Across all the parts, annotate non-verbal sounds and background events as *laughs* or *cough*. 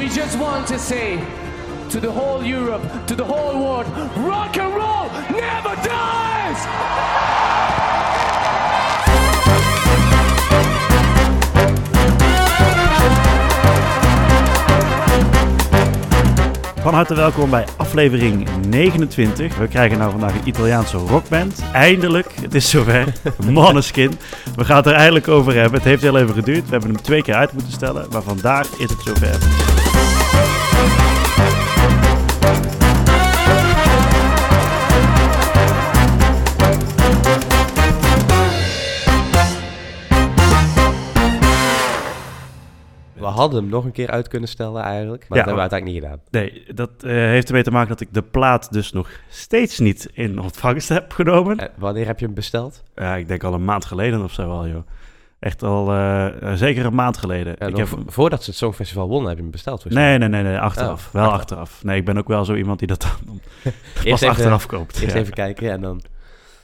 we just want to say to the whole Europe, to the whole world, rock and roll never dies! Van harte welkom bij aflevering 29. We krijgen nou vandaag een Italiaanse rockband. Eindelijk, het is zover. *laughs* Måneskin. We gaan het er eindelijk over hebben. Het heeft heel even geduurd. We hebben hem twee keer uit moeten stellen. Maar vandaag is het zover. Hadden hem nog een keer uit kunnen stellen eigenlijk, maar Ja, dat hebben we uiteindelijk niet gedaan. Nee, dat eh, heeft ermee te maken dat ik de plaat dus nog steeds niet in ontvangst heb genomen. Eh, wanneer heb je hem besteld? Ja, ik denk al een maand geleden of zo al, joh. Echt al eh, zeker een maand geleden. Ja, ik heb... vo- Voordat ze het Songfestival wonnen, heb je hem besteld. Nee, nee, nee, nee, achteraf. Oh, wel achteraf. achteraf. Nee, ik ben ook wel zo iemand die dat dan *laughs* pas even, achteraf koopt. eerst ja. even kijken en dan...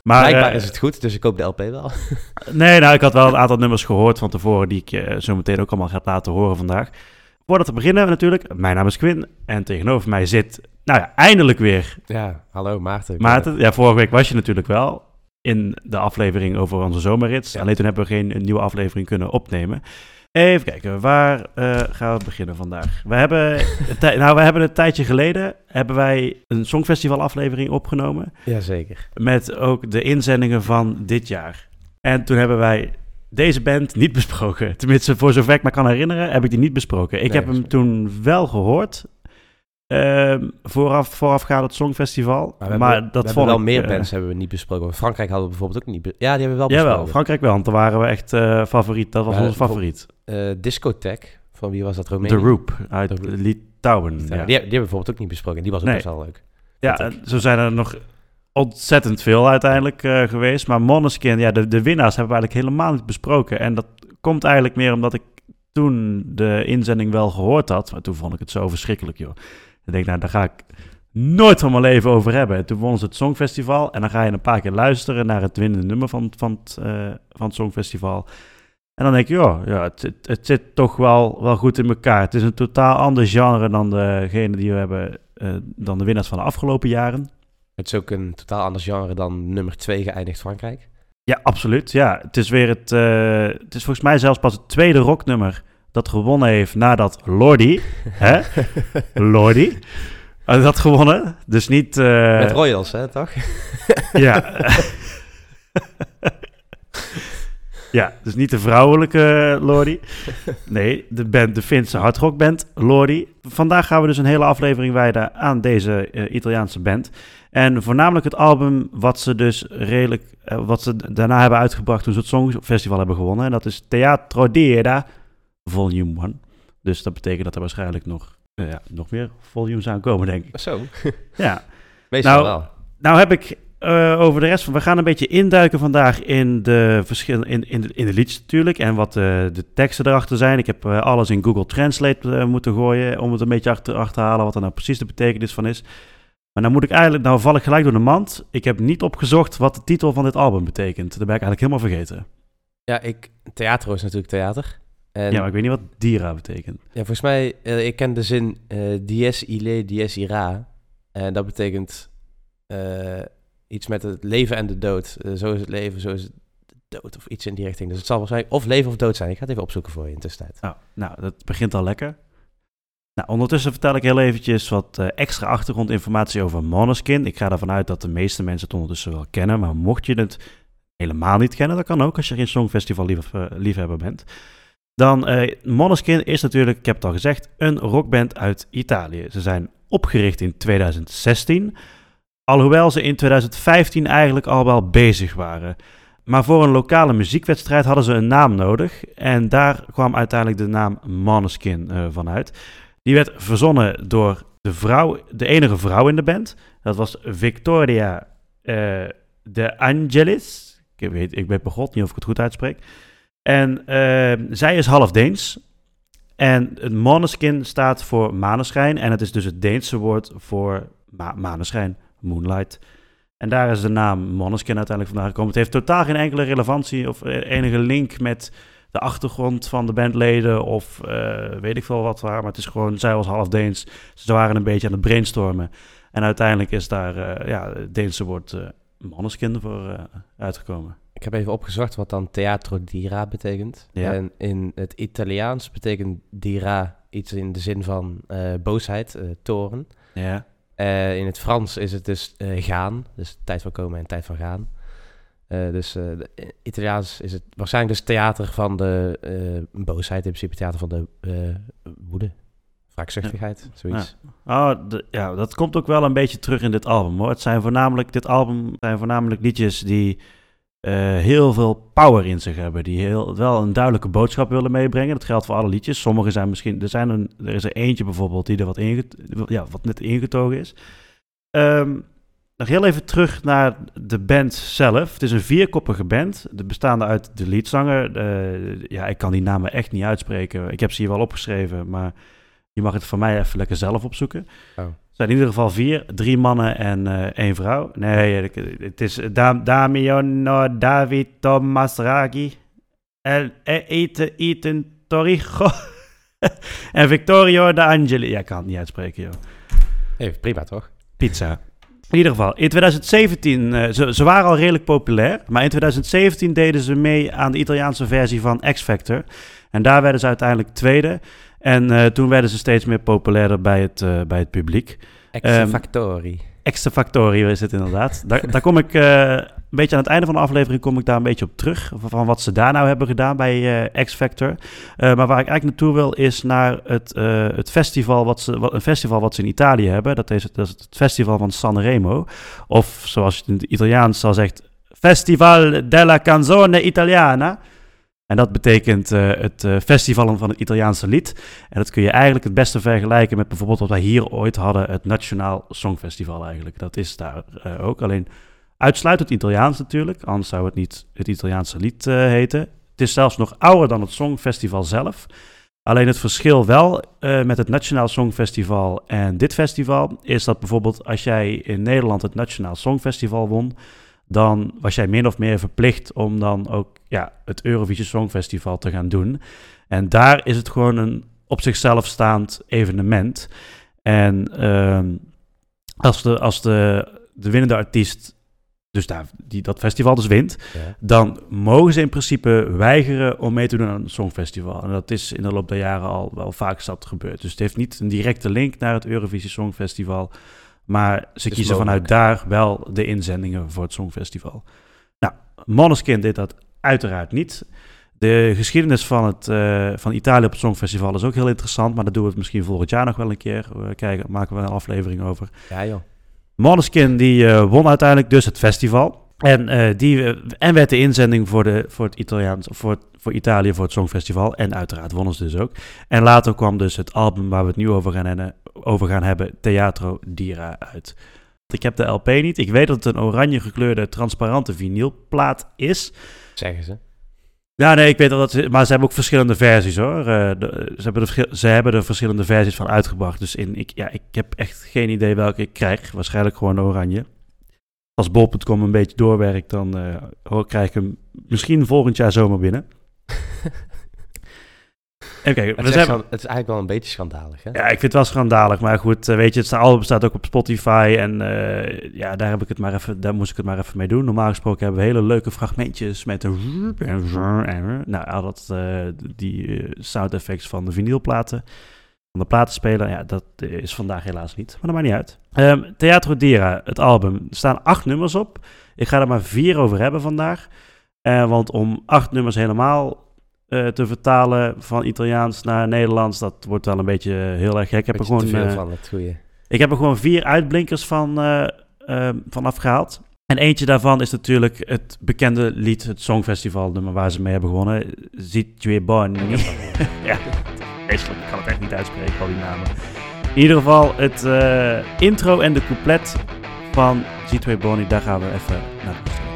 Maar, Blijkbaar eh, is het goed, dus ik koop de LP wel. *laughs* Nee, nou, ik had wel een aantal nummers gehoord van tevoren die ik eh, zo meteen ook allemaal ga laten horen vandaag. Voordat we beginnen natuurlijk, mijn naam is Quinn en tegenover mij zit, nou ja, eindelijk weer ja, hallo Maarten. Maarten. Ja, vorige week was je natuurlijk wel in de aflevering over onze zomerrits. Ja. Alleen toen hebben we geen nieuwe aflevering kunnen opnemen. Even kijken, waar eh, gaan we beginnen vandaag? We hebben, nou, we hebben een tijdje geleden hebben wij een Songfestival aflevering opgenomen. Jazeker. Met ook de inzendingen van dit jaar. En toen hebben wij deze band niet *laughs* besproken. Tenminste, voor zover ik me kan herinneren, heb ik die niet besproken. Ik Nee, heb hem sorry. toen wel gehoord. Ehm, vooraf, voorafgaand het Songfestival. Maar, Maar, hebben, dat we wel ik, meer eh, bands hebben we niet besproken. Frankrijk hadden we bijvoorbeeld ook niet... ja, die hebben we wel Jawel, besproken. Frankrijk wel, want daar waren we echt eh, favoriet. Dat was onze favoriet. Eh, Discotheque, van wie was dat? The Roemenië? Roop uit The Roop. Litouwen. Ja, Die, hebben- die hebben we bijvoorbeeld ook niet besproken. Die was ook Nee. best wel leuk. ja zo zijn er nog ontzettend veel uiteindelijk geweest. Maar Måneskin, ja, de, de winnaars hebben we eigenlijk helemaal niet besproken. En dat komt eigenlijk meer omdat ik toen de inzending wel gehoord had. Maar toen vond ik het zo verschrikkelijk, joh. Ik denk, nou, daar ga ik nooit van mijn leven over hebben. En toen wonnen ze het Songfestival. En dan ga je een paar keer luisteren naar het winnende nummer van, van, het, eh, van het Songfestival. En dan denk je, joh, ja, het, het, het zit toch wel, wel goed in elkaar. Het is een totaal ander genre dan degene die we hebben, eh, dan de winnaars van de afgelopen jaren. Het is ook een totaal ander genre dan nummer 2 geëindigd Frankrijk. Ja, absoluut. Ja, het is weer het. eh, het is volgens mij zelfs pas het tweede rocknummer dat gewonnen heeft nadat Lordi, *laughs* hè, Lordi, eh, dat gewonnen. Dus niet. eh, Met Royals, hè, toch? *laughs* ja. ja, dus niet de vrouwelijke Lordi. Nee, de band, de Finse hardrockband Lordi. Vandaag gaan we dus een hele aflevering wijden aan deze eh, Italiaanse band. En voornamelijk het album wat ze dus redelijk, eh, wat ze daarna hebben uitgebracht toen ze het Songfestival hebben gewonnen. En dat is Teatro Dieda Volume 1. Dus dat betekent dat er waarschijnlijk nog, eh, ja, nog meer volumes aankomen, denk ik. Zo. *laughs* Ja. Meestal Nou, wel. Nou heb ik eh, over de rest van... We gaan een beetje induiken vandaag in de verschillen in, in, de, in de liedjes natuurlijk. En wat eh, de teksten erachter zijn. Ik heb alles in Google Translate moeten gooien... om het een beetje achter, achterhalen wat er nou precies de betekenis van is. Maar nou moet ik eigenlijk... Nou val ik gelijk door de mand. Ik heb niet opgezocht wat de titel van dit album betekent. Dat ben ik eigenlijk helemaal vergeten. Ja, ik, theater is natuurlijk theater. En ja, maar ik weet niet wat dira betekent. Ja, volgens mij, eh, ik ken de zin eh, dies ille, dies ira. En dat betekent eh, iets met het leven en de dood. Zo is het leven, zo is het de dood of iets in die richting. Dus het zal waarschijnlijk of leven of dood zijn. Ik ga het even opzoeken voor je in de tussentijd. Nou, nou, dat begint al lekker. Nou, ondertussen vertel ik heel eventjes wat extra achtergrondinformatie over Måneskin. Ik ga ervan uit dat de meeste mensen het ondertussen wel kennen, maar mocht je het helemaal niet kennen, dat kan ook als je geen Songfestival lief, liefhebber bent. Dan, eh Måneskin is natuurlijk, ik heb het al gezegd, een rockband uit Italië. Ze zijn opgericht in 2016, alhoewel ze in 2015 eigenlijk al wel bezig waren. Maar voor een lokale muziekwedstrijd hadden ze een naam nodig. En daar kwam uiteindelijk de naam Måneskin eh van uit. Die werd verzonnen door de vrouw, de enige vrouw in de band. Dat was Victoria eh, de Angelis. Ik weet, ik weet bij God niet of ik het goed uitspreek. En eh, zij is half Deens. En het Måneskin staat voor maneschijn. En het is dus het Deense woord voor ma maneschijn, moonlight. En daar is de naam Måneskin uiteindelijk vandaan gekomen. Het heeft totaal geen enkele relevantie of eh, enige link met de achtergrond van de bandleden of eh, weet ik veel wat waar. Maar het is gewoon, zij was half Deens. Ze waren een beetje aan het brainstormen. En uiteindelijk is daar eh, ja, het Deense woord uh, voor uitgekomen. Ik heb even opgezocht wat dan teatro dira betekent. Ja. En in het Italiaans betekent dira iets in de zin van uh, boosheid, uh, toren. Ja. Uh, in het Frans is het dus gaan, dus tijd van komen en tijd van gaan. dus in Italiaans is het waarschijnlijk dus theater van de boosheid, in principe theater van de woede, wraakzuchtigheid, zoiets. Ja. Oh, de, ja, dat komt ook wel een beetje terug in dit album hoor. Het zijn voornamelijk, dit album zijn voornamelijk liedjes die heel veel power in zich hebben. Die heel, wel een duidelijke boodschap willen meebrengen. Dat geldt voor alle liedjes. Sommige zijn misschien... Er, zijn een, er is er eentje bijvoorbeeld die er wat, inget, ja, wat net ingetogen is. Um, nog heel even terug naar de band zelf. Het is een vierkoppige band. De bestaande uit de leadzanger. Ja, ik kan die namen echt niet uitspreken. Ik heb ze hier wel opgeschreven, maar je mag het voor mij even lekker zelf opzoeken. Oh. Zijn in ieder geval vier, drie mannen en uh, één vrouw. Nee, het is Dam Damiano David Thomas Raghi, El Eten Eten Torrijo *laughs* en Victorio de Angeli. Ja, ik kan het niet uitspreken, joh. Hey, prima toch? Pizza. In ieder geval, in 2017, uh, ze, ze, waren al redelijk populair, maar in 2017 deden ze mee aan de Italiaanse versie van X Factor. En daar werden ze uiteindelijk tweede. En uh, toen werden ze steeds meer populairder bij het, uh, bij het publiek. Exe Factori. Um, is het inderdaad. *laughs* daar, daar kom ik uh, een beetje aan het einde van de aflevering kom ik daar een beetje op terug. Van wat ze daar nou hebben gedaan bij X Factor. maar waar ik eigenlijk naartoe wil is naar het, het festival, wat ze, wat, een festival wat ze in Italië hebben. Dat is, het, dat is het festival van Sanremo. Of zoals je het in het Italiaans al zegt, Festival della Canzone Italiana. En dat betekent uh, het uh, festivalen van het Italiaanse lied. En dat kun je eigenlijk het beste vergelijken met bijvoorbeeld wat wij hier ooit hadden, het Nationaal Songfestival eigenlijk. Dat is daar uh, ook. Alleen uitsluitend Italiaans natuurlijk, anders zou het niet het Italiaanse lied heten. Het is zelfs nog ouder dan het Songfestival zelf. Alleen het verschil wel met het Nationaal Songfestival en dit festival is dat bijvoorbeeld als jij in Nederland het Nationaal Songfestival won, dan was jij min of meer verplicht om dan ook ja, het Eurovisie Songfestival te gaan doen. En daar is het gewoon een op zichzelf staand evenement. En uh, als, de, als de, de winnende artiest dus daar, die dat festival dus wint, ja. dan mogen ze in principe weigeren om mee te doen aan het Songfestival. En dat is in de loop der jaren al wel vaak zat gebeurd. Dus het heeft niet een directe link naar het Eurovisie Songfestival. Maar ze kiezen mogelijk. vanuit daar wel de inzendingen voor het Songfestival. Nou, Måneskin deed dat uiteraard niet. De geschiedenis van, het, uh, van Italië op het Songfestival is ook heel interessant. Maar dat doen we het misschien volgend jaar nog wel een keer. We kijken, maken we een aflevering over. Ja joh. Måneskin die uh, won uiteindelijk dus het festival. En, uh, die, en werd de inzending voor, de, voor, het Italiaans, voor, voor Italië voor het Songfestival. En uiteraard wonnen ze dus ook. En later kwam dus het album waar we het nu over gaan, over gaan hebben, Teatro Dira, uit. Ik heb de LP niet. Ik weet dat het een oranje gekleurde transparante vinylplaat is. Zeggen ze. Ja, nee, ik weet dat ze, maar ze hebben ook verschillende versies hoor. Uh, de, ze, hebben er, ze hebben er verschillende versies van uitgebracht. Dus in, ik, ja, ik heb echt geen idee welke ik krijg. Waarschijnlijk gewoon oranje. Als bol.com een beetje doorwerkt, dan uh, hoor, krijg ik hem misschien volgend jaar zomer binnen. *laughs* Even kijken. Het, is zijn... het, is eigenlijk wel een beetje schandalig, hè? Ja, ik vind het wel schandalig. Maar goed, weet je, het album staat ook op Spotify. En uh, ja, daar, heb ik het maar even, daar moest ik het maar even mee doen. Normaal gesproken hebben we hele leuke fragmentjes met een... Nou, al dat, uh, die sound effects van de vinylplaten. Van de platenspeler. Ja, dat is vandaag helaas niet. Maar dat maakt niet uit. Um, Teatro Dira, het album. Er staan acht nummers op. Ik ga er maar vier over hebben vandaag. want om acht nummers helemaal uh, te vertalen van Italiaans naar Nederlands, dat wordt wel een beetje heel erg gek. Ik heb er gewoon, uh, van, het goeie. Ik heb er gewoon vier uitblinkers van, uh, van afgehaald. En eentje daarvan is natuurlijk het bekende lied, het Songfestival nummer waar ze mee hebben gewonnen. Zitue Boni. *laughs* ja, vreselijk. Ik kan het echt niet uitspreken, al die namen. In ieder geval het intro en de couplet van Zitue Boni, daar gaan we even naar luisteren.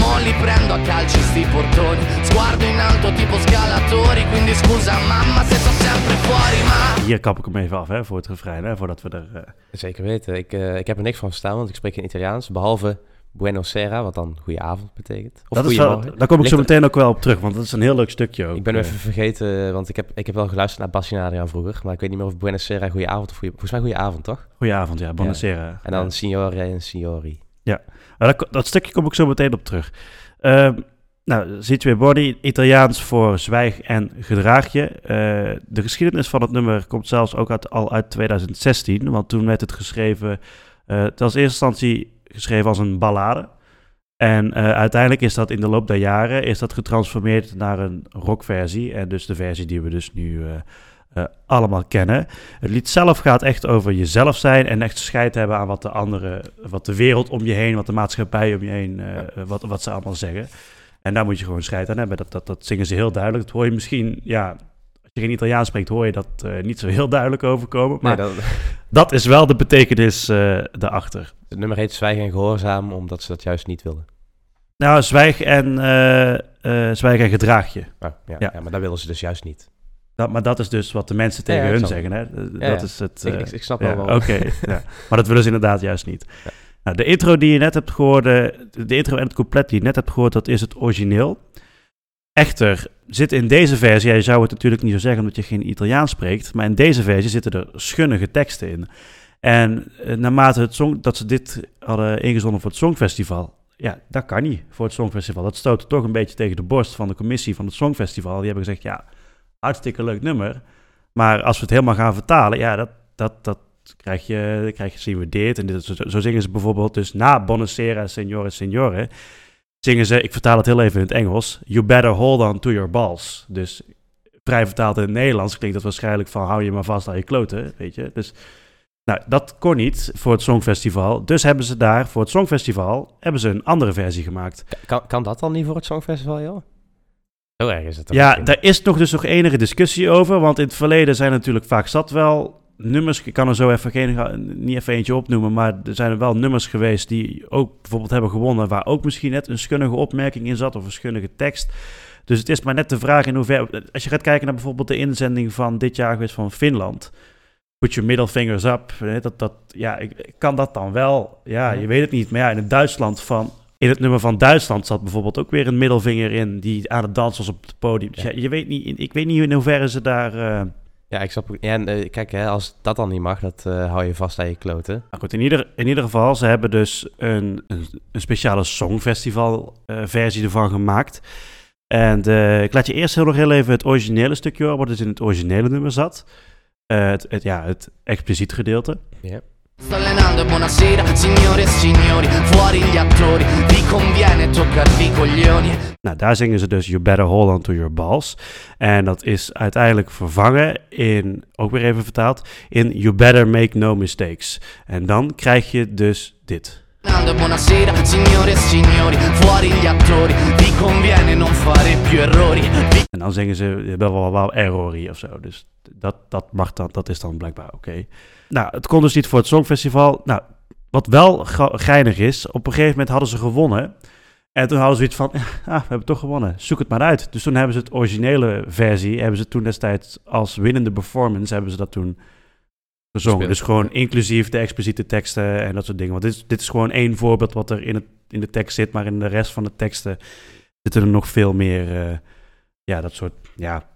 Mo li prendo a calci sti portoni Sguardo in alto tipo scalatori Quindi scusa mamma se sto sempre fuori ma Hier kap ik hem even af hè, voor het refrein, hè, voordat we er... eh, Zeker weten. Ik, eh, ik heb er niks van verstaan, want ik spreek geen Italiaans. Behalve Buenos Sera, wat dan goeie avond betekent. Of dat is wel, daar kom ik zo meteen ook wel op terug, want dat is een heel leuk stukje ook. Ik ben eh. even vergeten, want ik heb, ik heb wel geluisterd naar Bassi en Adriaan vroeger. Maar ik weet niet meer of Buenos Sera goeie avond of goeie... Volgens mij goeie avond, toch? Goedenavond, ja, buonasera. En dan Ja. Signore en Signori. Maar dat, dat stukje kom ik zo meteen op terug. Ehm nou, Situe Body, Italiaans voor zwijg en gedraag je. Eh, de geschiedenis van het nummer komt zelfs ook uit, al uit 2016, want toen werd het geschreven, eh, het was in eerste instantie geschreven als een ballade. En eh, uiteindelijk is dat in de loop der jaren is dat getransformeerd naar een rockversie. En dus de versie die we dus nu eh, allemaal kennen. Het lied zelf gaat echt over jezelf zijn en echt scheid hebben aan wat de andere, wat de wereld om je heen, wat de maatschappij om je heen, eh, Ja. wat, wat ze allemaal zeggen. En daar moet je gewoon scheid aan hebben. Dat, dat, dat zingen ze heel duidelijk. Dat hoor je misschien, ja, als je geen Italiaans spreekt, hoor je dat eh, niet zo heel duidelijk overkomen. Maar Nee, dat, *laughs* dat is wel de betekenis daarachter. het nummer heet Zwijgen en Gehoorzaam, omdat ze dat juist niet wilden. Nou, zwijg en, zwijg en gedraag je. Ah, ja, Ja. ja. maar dat willen ze dus juist niet. Dat, maar dat is dus wat de mensen tegen Ja, hun snap zeggen. Hè? Dat ja. is het. Ik, eh, ik, ik snap wel. Oké, *laughs* ja. maar dat willen ze inderdaad juist niet. Ja. Nou, de intro die je net hebt gehoord, eh, de intro en het couplet die je net hebt gehoord, dat is het origineel. Echter, zit in deze versie, jij zou het natuurlijk niet zo zeggen omdat je geen Italiaans spreekt, maar in deze versie zitten er schunnige teksten in. En eh, naarmate het song, dat ze dit hadden ingezonden voor het Songfestival, ja, dat kan niet voor het Songfestival. Dat stoot toch een beetje tegen de borst van de commissie van het Songfestival. Die hebben gezegd, ja, hartstikke leuk nummer, maar als we het helemaal gaan vertalen, ja, dat, dat, dat krijg je, krijg je zien we dit. En dit, zo, zingen ze bijvoorbeeld dus na Bonacera, Signore, Signore, zingen ze, ik vertaal het heel even in het Engels, You better hold on to your balls. Dus vrij vertaald in het Nederlands klinkt dat waarschijnlijk van hou je maar vast aan je kloten, weet je. Dus nou, dat kon niet voor het Songfestival. Dus hebben ze daar voor het Songfestival hebben ze een andere versie gemaakt. Kan, kan dat dan niet voor het Songfestival, joh? Zo erg is het Ja, daar is nog dus nog enige discussie over. Want in het verleden zijn natuurlijk vaak zat wel nummers. Ik kan er zo even geen, niet even eentje opnoemen. Maar er zijn er wel nummers geweest die ook bijvoorbeeld hebben gewonnen. Waar ook misschien net een schunnige opmerking in zat of een schunnige tekst. Dus het is maar net de vraag in hoeverre. Als je gaat kijken naar bijvoorbeeld de inzending van dit jaar geweest van Finland. Put your middle fingers up. Dat, dat, ja, ik, kan dat dan wel? Ja, je weet het niet. Maar ja, in het Duitsland van in het nummer van Duitsland zat bijvoorbeeld ook weer een middelvinger in die aan het dansen was op het podium. Dus ja, Ja. je weet niet, ik weet niet in hoeverre ze daar. eh, Ja, ik snap Ja, en, eh, kijk, hè, als dat dan niet mag, dat eh, hou je vast aan je kloten. Nou goed, in ieder, in ieder geval, ze hebben dus een, een, een speciale songfestival eh, versie ervan gemaakt. En ik laat je eerst heel nog heel even het originele stukje horen, wat dus in het originele nummer zat. Het, het, ja, het expliciet gedeelte. Ja. Sto allenando e buonasera, signore e signori, fuori gli attori, vi conviene toccarvi i coglioni. Nou, daar zingen ze dus You Better Hold On To Your Balls. En dat is uiteindelijk vervangen in, ook weer even vertaald, in You Better Make No Mistakes. En dan krijg je dus dit. Buonasera, signore e signori, fuori gli attori, vi conviene non fare più errori. En dan zingen ze wel wel wel errori of zo. Dus dat, dat mag dan, dat is dan blijkbaar oké. Nou, het kon dus niet voor het Songfestival. Nou, wat wel ge- geinig is, op een gegeven moment hadden ze gewonnen. En toen hadden ze iets van, *laughs* ah, we hebben toch gewonnen, zoek het maar uit. Dus toen hebben ze het originele versie, hebben ze toen destijds als winnende performance, hebben ze dat toen gezongen. Dus gewoon inclusief de expliciete teksten en dat soort dingen. Want dit is, dit is gewoon één voorbeeld wat er in, het, in de tekst zit, maar in de rest van de teksten zitten er nog veel meer, eh, ja, dat soort, ja,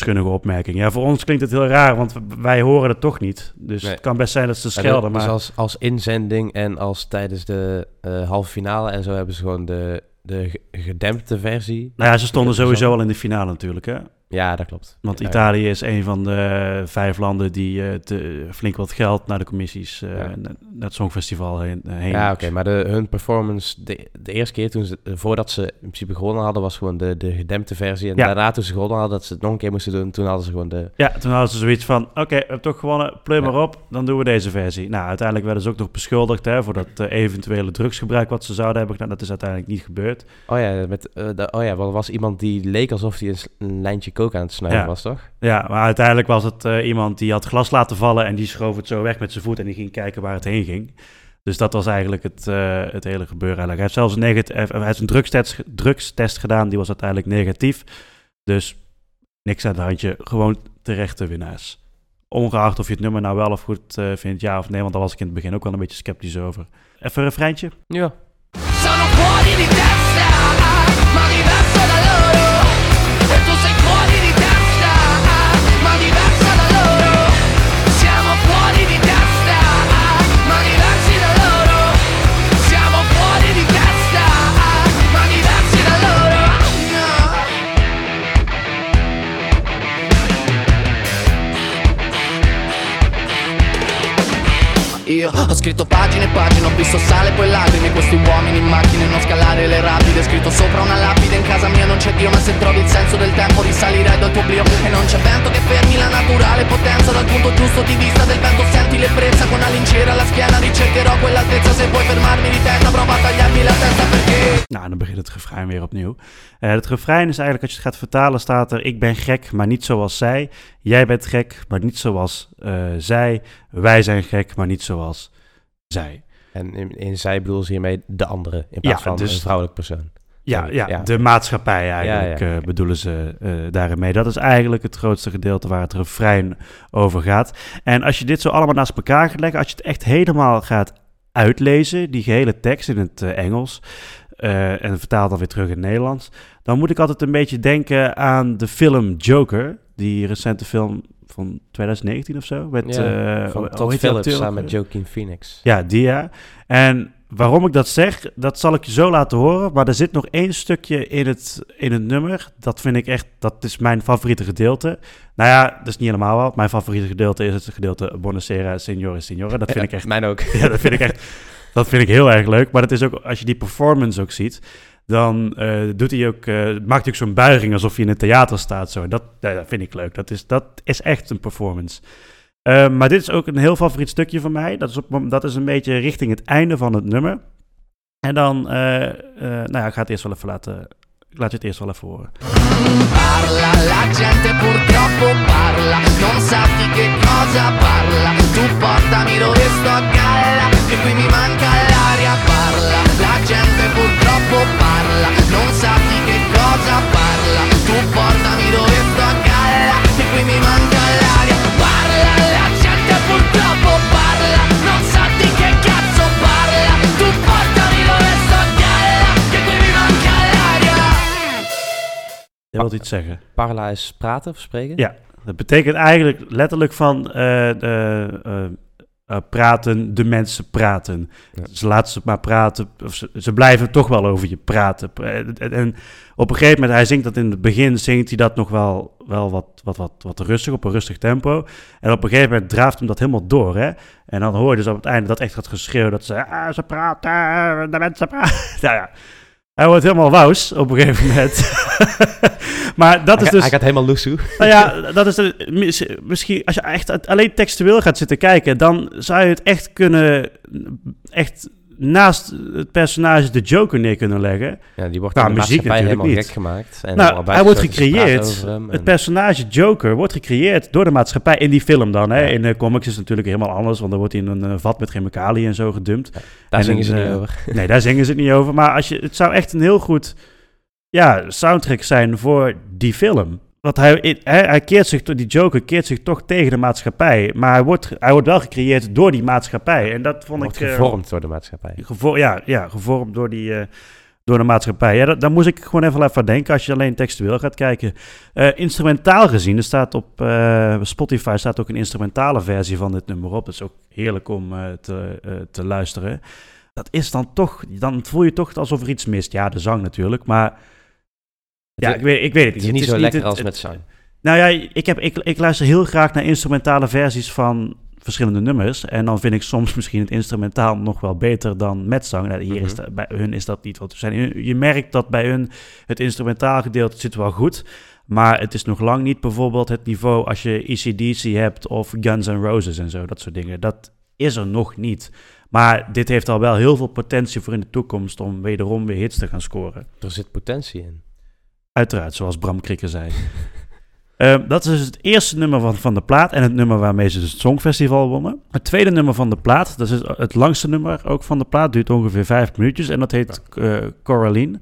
schunnige opmerkingen. Ja, voor ons klinkt het heel raar, want wij horen het toch niet. Dus Nee. het kan best zijn dat ze schelden, dus maar... als, als inzending en als tijdens de eh, halve finale en zo hebben ze gewoon de, de ge- gedempte versie. Nou ja, ze stonden sowieso al in de finale natuurlijk, hè. Ja, dat klopt. Want Ja. Italië is een van de vijf landen die eh, te, flink wat geld naar de commissies, eh, Ja. naar het Songfestival heen. eh, heen Ja, oké, maar de, hun performance de, de eerste keer toen ze, voordat ze in principe gewonnen hadden, was gewoon de, de gedempte versie. En daarna toen ze gewonnen hadden, dat ze het nog een keer moesten doen, toen hadden ze gewoon de... Ja, toen hadden ze zoiets van, oké, we hebben toch gewonnen, pleur maar op, dan doen we deze versie. Nou, uiteindelijk werden ze ook nog beschuldigd hè, voor dat eventuele drugsgebruik wat ze zouden hebben gedaan. Dat is uiteindelijk niet gebeurd. Oh ja, met, de- oh ja, er was iemand die leek alsof hij een, een lijntje coke aan het snuiven Ja. was, toch? Ja, maar uiteindelijk was het eh, iemand die had glas laten vallen en die schoof het zo weg met zijn voet en die ging kijken waar het heen ging. Dus dat was eigenlijk het, eh, het hele gebeuren. Eigenlijk. Hij heeft zelfs een, negati- eh, hij heeft een drugstest, drugstest gedaan, die was uiteindelijk negatief. Dus niks aan het handje, gewoon terechte winnaars. Ongeacht of je het nummer nou wel of goed eh, vindt, ja of nee, want daar was ik in het begin ook wel een beetje sceptisch over. Even een refreintje. Ja. Ho scritto pagine e pagine, ho visto sale e poi lacrime. Questi uomini in macchine, non scalare le rapide. Scritto sopra una lapide, in casa mia non c'è Dio Ma se trovi il senso del tempo risalirai dal tuo oblio. E non c'è vento che fermi la naturale potenza. Dal punto giusto di vista del vento senti l'ebbrezza. Con una lincera alla schiena ricercherò quell'altezza. Se vuoi fermarmi di testa prova a tagliarmi la testa perché? Nou, dan begint het refrein weer opnieuw. Eh, het refrein is eigenlijk, als je het gaat vertalen, staat er... Ik ben gek, maar niet zoals zij. Jij bent gek, maar niet zoals eh, zij. Wij zijn gek, maar niet zoals zij. En in, in zij bedoelen ze hiermee de andere, in plaats Ja, van dus- een vrouwelijk persoon. Ja, ja, ja. de maatschappij eigenlijk Ja, ja. eh, bedoelen ze eh, daarin mee. Dat is eigenlijk het grootste gedeelte waar het refrein over gaat. En als je dit zo allemaal naast elkaar gaat leggen, als je het echt helemaal gaat uitlezen, die gehele tekst in het eh, Engels, eh, en vertaalt dan weer terug in het Nederlands, dan moet ik altijd een beetje denken aan de film Joker, die recente film van 2019 of zo. Met, Ja, eh, Van hoe Todd Phillips samen met? Joaquin Phoenix. Ja, die ja. En waarom ik dat zeg, dat zal ik je zo laten horen. Maar er zit nog één stukje in het, in het nummer. Dat vind ik echt, dat is mijn favoriete gedeelte. Nou ja, dat is niet helemaal wel. Mijn favoriete gedeelte is het gedeelte Buonasera, Signore, Signore. Dat vind ik echt Mijn ook. *laughs* ja, dat vind ik echt. Dat vind ik heel erg leuk. Maar dat is ook, als je die performance ook ziet, dan eh, doet hij ook, eh, maakt hij ook zo'n buiging alsof je in een theater staat. Zo. Dat, dat vind ik leuk. Dat is, dat is echt een performance. Eh, maar dit is ook een heel favoriet stukje van mij. Dat is, op, dat is een beetje richting het einde van het nummer. En dan, nou ja, ik ga het eerst wel even laten. Laat je het eerst wel even horen. Parla, la gente purtroppo parla, non sa cosa parla. Tu portami dove sto a galla, che qui mi manca l'aria. Gente purtroppo parla, non sa di che cosa parla. Tu portami dove sto a galla, che qui mi manca l'aria. Parla, la gente purtroppo parla, non sa di che cazzo parla. Tu portami dove sto a galla, che qui mi manca l'aria. Je wilt iets zeggen? Parla is praten of spreken? Ja. Dat betekent eigenlijk letterlijk van eh, eh, eh, eh, praten, de mensen praten. Ja. Ze laten ze maar praten, of ze, ze blijven toch wel over je praten. En, en op een gegeven moment, hij zingt dat in het begin, zingt hij dat nog wel, wel wat, wat, wat, wat rustig, op een rustig tempo. En op een gegeven moment draaft hem dat helemaal door, hè. En dan hoor je dus op het einde dat echt gaat geschreeuw, dat ze, ah, ze praten, de mensen praten. *laughs* nou ja, hij wordt helemaal wous op een gegeven moment. *laughs* maar dat is dus... hij gaat helemaal loesoe. Nou ja, *laughs* dat is mis- misschien als je echt alleen textueel gaat zitten kijken, dan zou je het echt kunnen, echt naast het personage de Joker neer kunnen leggen. Ja, die wordt Nou, muziek natuurlijk helemaal niet. gek gemaakt. En nou, hij wordt gecreëerd. Het personage Joker wordt gecreëerd door de maatschappij in die film dan. Hè. Ja. In de comics is het natuurlijk helemaal anders, want dan wordt hij in een eh, vat met chemicaliën en zo gedumpt. Daar en zingen ze niet eh, over. *laughs* Nee, daar zingen ze het niet over. Maar als je, het zou echt een heel goed ja, soundtrack zijn voor die film. Want hij, hij, hij keert zich, die Joker keert zich toch tegen de maatschappij. Maar hij wordt, hij wordt wel gecreëerd door die maatschappij. En dat vond Wordt ik... eh, gevormd door de maatschappij. ja, ja, gevormd door, die, eh, door de maatschappij. Ja, dat, daar moest ik gewoon even even aan denken als je alleen textueel gaat kijken. Eh, instrumentaal gezien, er staat op Spotify staat ook een instrumentale versie van dit nummer op. Dat is ook heerlijk om te, te luisteren. Dat is dan toch, dan voel je toch alsof er iets mist. Ja, de zang natuurlijk, maar... Ja, Het- ik weet, ik weet het Het niet. is niet Het zo lekker het- als het- met zang. Nou ja, ik, heb, ik, ik luister heel graag naar instrumentale versies van verschillende nummers. En dan vind ik soms *laughs* misschien het instrumentaal nog wel beter dan met zang. Nou, hier is Mhm. dat- bij hun is dat niet wat te zijn. Je merkt dat bij hun het instrumentaal gedeelte zit wel goed. Maar het is nog lang niet bijvoorbeeld het niveau als je ECDC hebt of Guns N' Roses en zo, dat soort dingen. Dat is er nog niet. Maar dit heeft al wel heel veel potentie voor in de toekomst om wederom weer hits te gaan scoren. Er zit potentie in. Uiteraard, zoals Bram Krikke zei. *laughs* Ehm, dat is dus het eerste nummer van, van de plaat en het nummer waarmee ze dus het Songfestival wonnen. Het tweede nummer van de plaat, dat is het langste nummer ook van de plaat, duurt ongeveer vijf minuutjes en dat heet eh, Coraline.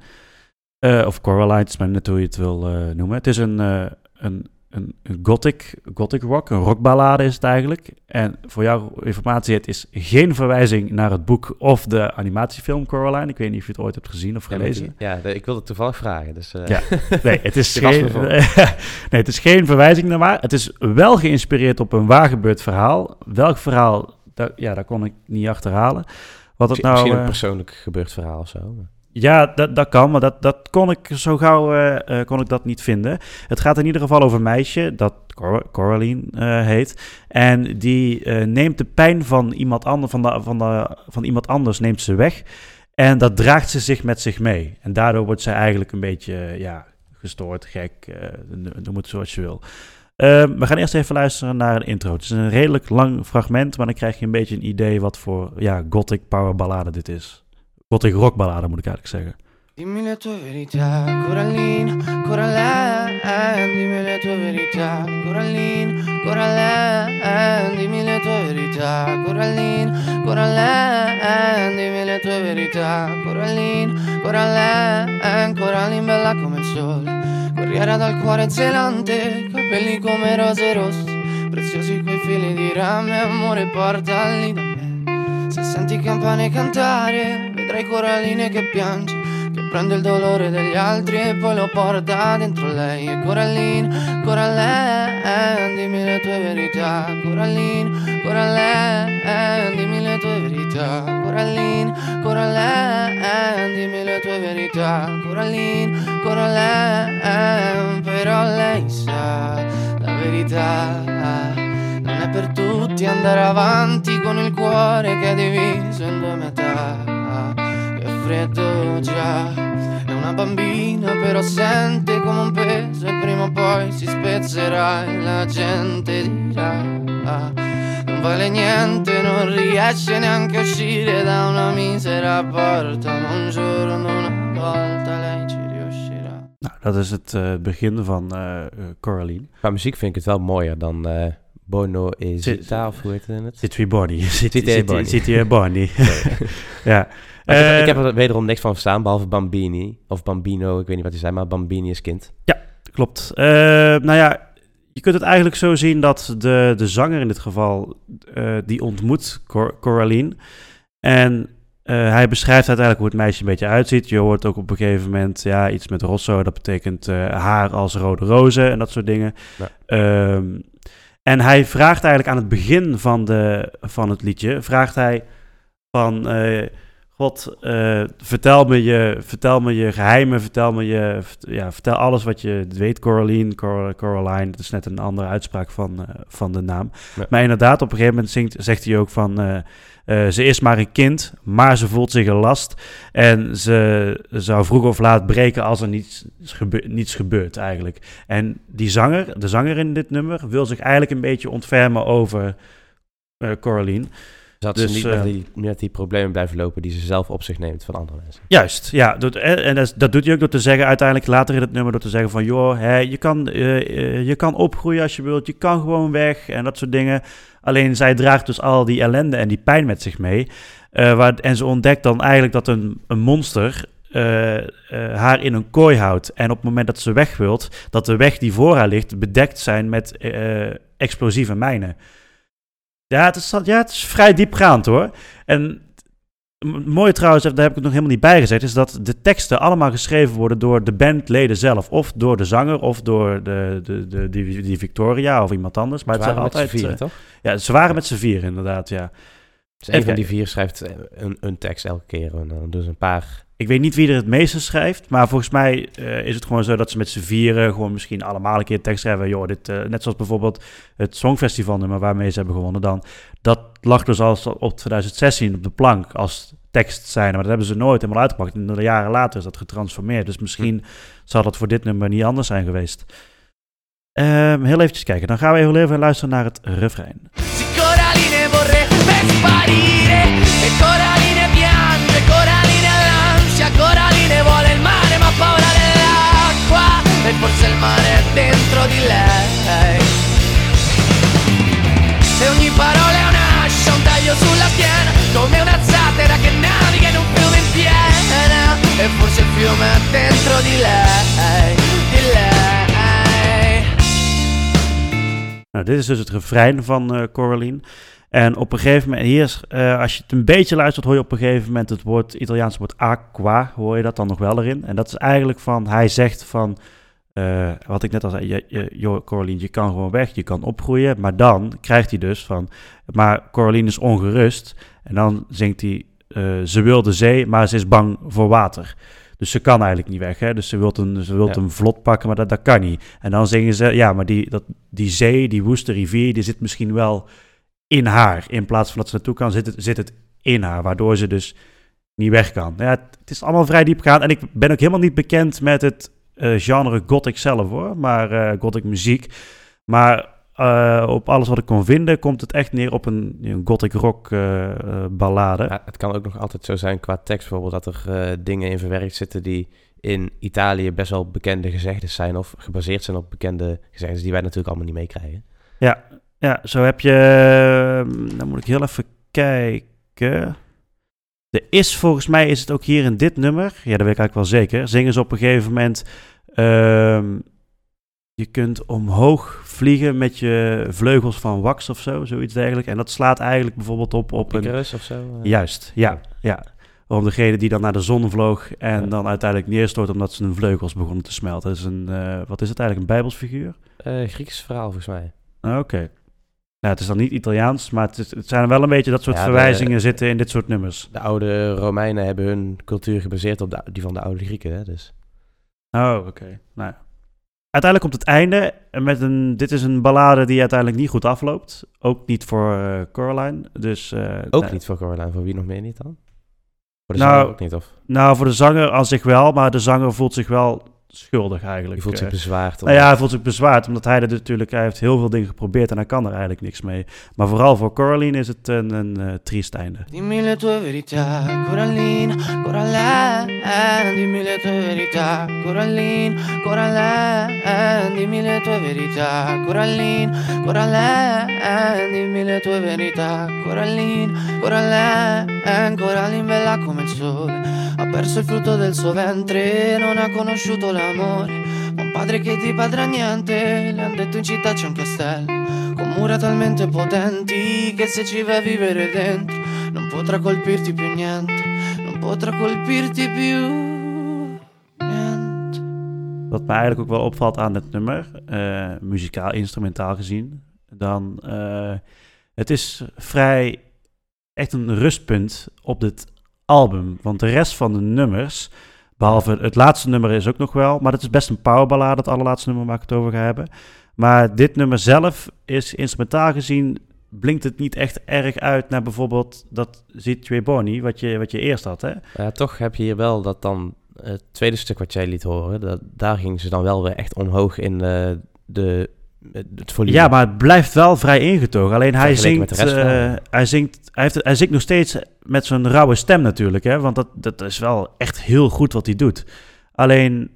Eh, of Coraline, het is maar net hoe je het wil eh, noemen. Het is een, een, een, gothic, gothic rock, een rockballade is het eigenlijk. En voor jouw informatie, het is geen verwijzing naar het boek of de animatiefilm Coraline. Ik weet niet of je het ooit hebt gezien of gelezen. Ja, ik wilde het toevallig vragen. Dus, eh, Ja. Nee, het is, *laughs* geen, *laughs* nee, het is geen verwijzing naar maar. Het is wel geïnspireerd op een waargebeurd verhaal. Welk verhaal, daar, ja, daar kon ik niet achterhalen. Wat het nou... misschien een eh, persoonlijk gebeurd verhaal of zo. Ja, dat, dat kan, maar dat, dat kon ik zo gauw eh, eh, kon ik dat niet vinden. Het gaat in ieder geval over een meisje dat Cor Coraline eh, heet. En die neemt de pijn van iemand, ander, van, de, van, de, van iemand anders neemt ze weg. En dat draagt ze zich met zich mee. En daardoor wordt ze eigenlijk een beetje ja, gestoord, gek, noem het zoals je wil. Eh, we gaan eerst even luisteren naar een intro. Het is een redelijk lang fragment, maar dan krijg je een beetje een idee wat voor ja, gothic power ballade dit is. Gothic rock ballade moet ik eigenlijk zeggen. Dimmi le tue verità, Coraline, Coraline, dimmi le tue verità, Coraline, Coraline, dimmi le tue verità, Coraline, Coraline, dimmi le tue verità, Coraline, Coraline, Coraline bella come il sole, corriera dal cuore zelante, capelli come rose rosse, preziosi quei fili di rame, amore portali da me. Se senti campane cantare, vedrai Coraline che piange, che prende il dolore degli altri e poi lo porta dentro lei. E Coraline, Coraline, dimmi le tue verità. Coraline, Coraline, dimmi le tue verità. Coraline, Coraline, dimmi le tue verità. Coraline, Coraline, però lei sa la verità. Tutti andare avanti con il cuore che è diviso in due metà. Che freddo già. È una bambina però sente come un peso e prima o poi si spezzerà e la gente dirà. Non vale niente, non riesce neanche a uscire da una misera porta. Ma un giorno, una volta lei ci riuscirà. Nou, dat is het eh, begin van eh, Coraline. Qua muziek vind ik het wel mooier dan eh, Bono is Zit- of hoe heet het? Zit Bonnie. *laughs* Zit hier Bonnie. *laughs* *laughs* Ja. Ik, heb, Eh, ik heb er wederom niks van verstaan, behalve Bambini. Of Bambino, ik weet niet wat hij zei, maar Bambini is kind. Klopt. Eh, nou ja, je kunt het eigenlijk zo zien dat de, de zanger in dit geval, eh, die ontmoet Cor- Coraline. En hij beschrijft uiteindelijk hoe het meisje een beetje uitziet. Je hoort ook op een gegeven moment ja, iets met rosso. Dat betekent haar als rode rozen en dat soort dingen. Ja. Ehm, en hij vraagt eigenlijk aan het begin van, de, van het liedje, vraagt hij van... eh, God, eh, vertel, me je, vertel me je geheimen, vertel me je, ja, vertel alles wat je weet, Coraline, Cor- Coraline, dat is net een andere uitspraak van, eh, van de naam. Ja. Maar inderdaad, op een gegeven moment zingt, zegt hij ook van, eh, ze is maar een kind, maar ze voelt zich een last en ze zou vroeg of laat breken als er niets, gebe- niets gebeurt eigenlijk. En die zanger, de zanger in dit nummer, wil zich eigenlijk een beetje ontfermen over Coraline. Zodat Dus, ze niet eh, met, die, met die problemen blijven lopen die ze zelf op zich neemt van andere mensen. Juist, ja. Dat, en dat, doet hij ook door te zeggen, uiteindelijk later in het nummer, door te zeggen van, joh, hè, je, kan, eh, eh, je kan opgroeien als je wilt, je kan gewoon weg en dat soort dingen. Alleen zij draagt dus al die ellende en die pijn met zich mee. Eh, waar, en ze ontdekt dan eigenlijk dat een, een monster eh, eh, haar in een kooi houdt. En op het moment dat ze weg wilt, dat de weg die voor haar ligt bedekt zijn met eh, explosieve mijnen. Ja het, is, ja, het is vrij diepgaand hoor. En m- mooie trouwens, daar heb ik het nog helemaal niet bij gezegd, is dat de teksten allemaal geschreven worden door de bandleden zelf. Of door de zanger, of door de, de, de, die, die Victoria of iemand anders. Maar het het zijn waren altijd... vieren, eh, toch? ja, ze waren met z'n vier inderdaad, ja. Dus een Even van die vier schrijft eh, een, een tekst elke keer. En dan doen ze een paar... Ik weet niet wie er het meeste schrijft, maar volgens mij eh, is het gewoon zo dat ze met z'n vieren gewoon misschien allemaal een keer tekst schrijven. Joh, dit, eh, net zoals bijvoorbeeld het Songfestival nummer waarmee ze hebben gewonnen dan. Dat lag dus al op 2016 op de plank als tekst zijn, maar dat hebben ze nooit helemaal uitgepakt. En de jaren later is dat getransformeerd, dus misschien zal dat voor dit nummer niet anders zijn geweest. Ehm, heel eventjes kijken, dan gaan we heel even luisteren naar het refrein. Coraline piange, Coraline ha l'ansia Coraline vuole il mare ma ha paura dell'acqua. E forse il mare è dentro di lei. E ogni parola è un'ascia, un taglio sulla schiena Come una zattera che naviga in un fiume in piena. E forse il fiume è dentro di lei, di lei. Nou, dit is dus het refrein van eh Coraline. En op een gegeven moment, hier, eh, als je het een beetje luistert, hoor je op een gegeven moment het woord, het Italiaanse woord aqua, hoor je dat dan nog wel erin. En dat is eigenlijk van, hij zegt van, eh, wat ik net al zei, je, je, Coraline, je kan gewoon weg, je kan opgroeien. Maar dan krijgt hij dus van, maar Coraline is ongerust. En dan zingt hij, eh, ze wil de zee, maar ze is bang voor water. Dus ze kan eigenlijk niet weg. Hè? Dus ze wil een, ze wilt Ja. een vlot pakken, maar dat, dat kan niet. En dan zingen ze, ja, maar die, dat, die zee, die woeste rivier, die zit misschien wel in haar. In plaats van dat ze naartoe kan, zit het, zit het in haar. Waardoor ze dus niet weg kan. Ja, het, is allemaal vrij diepgaand. En ik ben ook helemaal niet bekend met het eh, genre gothic zelf hoor. Maar eh, gothic muziek. Maar eh, op alles wat ik kon vinden, komt het echt neer op een, een gothic rock ballade. Ja, het kan ook nog altijd zo zijn qua tekst bijvoorbeeld dat er dingen in verwerkt zitten die in Italië best wel bekende gezegdes zijn of gebaseerd zijn op bekende gezegdes die wij natuurlijk allemaal niet meekrijgen. Ja, zo heb je. ehm, Dan moet ik heel even kijken. Er is volgens mij is het ook hier in dit nummer. Ja, dat weet ik eigenlijk wel zeker. Zingen ze op een gegeven moment. ehm, je kunt omhoog vliegen met je vleugels van wax of zo, zoiets dergelijks. En dat slaat eigenlijk bijvoorbeeld op op een. Icarus of zo. eh. Juist, ja, ja. Om degene die dan naar de zon vloog en Ja. dan uiteindelijk neerstort omdat ze hun vleugels begonnen te smelten. Dat is een, eh, wat is het eigenlijk, een bijbelsfiguur? Eh, Grieks verhaal volgens mij. Oké. Nou, het is dan niet Italiaans, maar het, is, het zijn wel een beetje dat soort Ja, de- verwijzingen zitten in dit soort nummers. De oude Romeinen hebben hun cultuur gebaseerd op de, die van de oude Grieken. Hè? Dus. Oh, oké. Nou ja. Uiteindelijk komt het einde met een. Dit is een ballade die uiteindelijk niet goed afloopt. Ook niet voor eh, Coraline. Dus, eh, Ook niet voor Coraline, voor wie nog meer niet dan? Voor de Nou, zanger ook niet, of Nou, voor de zanger aan zich wel, maar de zanger voelt zich wel schuldig eigenlijk. die voelt zich Eh, bezwaard. Nou ja, hij voelt zich bezwaard, omdat hij er natuurlijk, hij heeft heel veel dingen geprobeerd en hij kan er eigenlijk niks mee. Maar vooral voor Coraline is het een, een eh, triest einde. Dimmi le tue verità, Corallina, Coraline, dimmi le tue verità, Corallina, Coraline, dimmi le tue verità, Corallina, Coraline, dimmi le tue verità, Corallina, Coraline, Coraline bella come il sole, ha perso il frutto del suo ventre, non ha conosciuto l'amore, un padre che ti padrà niente, le han detto in città c'è un castello, con mura talmente potenti che se ci vai vivere dentro non potrà colpirti più niente, non potrà colpirti più. Wat mij eigenlijk ook wel opvalt aan het nummer, eh, muzikaal, instrumentaal gezien, dan eh, het is vrij echt een rustpunt op dit album. Want de rest van de nummers, behalve het laatste nummer is ook nog wel, maar dat is best een powerballade, het allerlaatste nummer waar ik het over ga hebben. Maar dit nummer zelf is instrumentaal gezien, blinkt het niet echt erg uit naar bijvoorbeeld dat Zit Boni, wat je, wat je eerst had, hè? Ja, toch heb je hier wel dat dan het tweede stuk wat jij liet horen, dat, daar gingen ze dan wel weer echt omhoog in eh, de, het volume. Ja, maar het blijft wel vrij ingetogen. Alleen hij zingt, de ja. hij zingt, hij, heeft, hij zingt nog steeds met zo'n rauwe stem natuurlijk, hè? Want dat, dat is wel echt heel goed wat hij doet. Alleen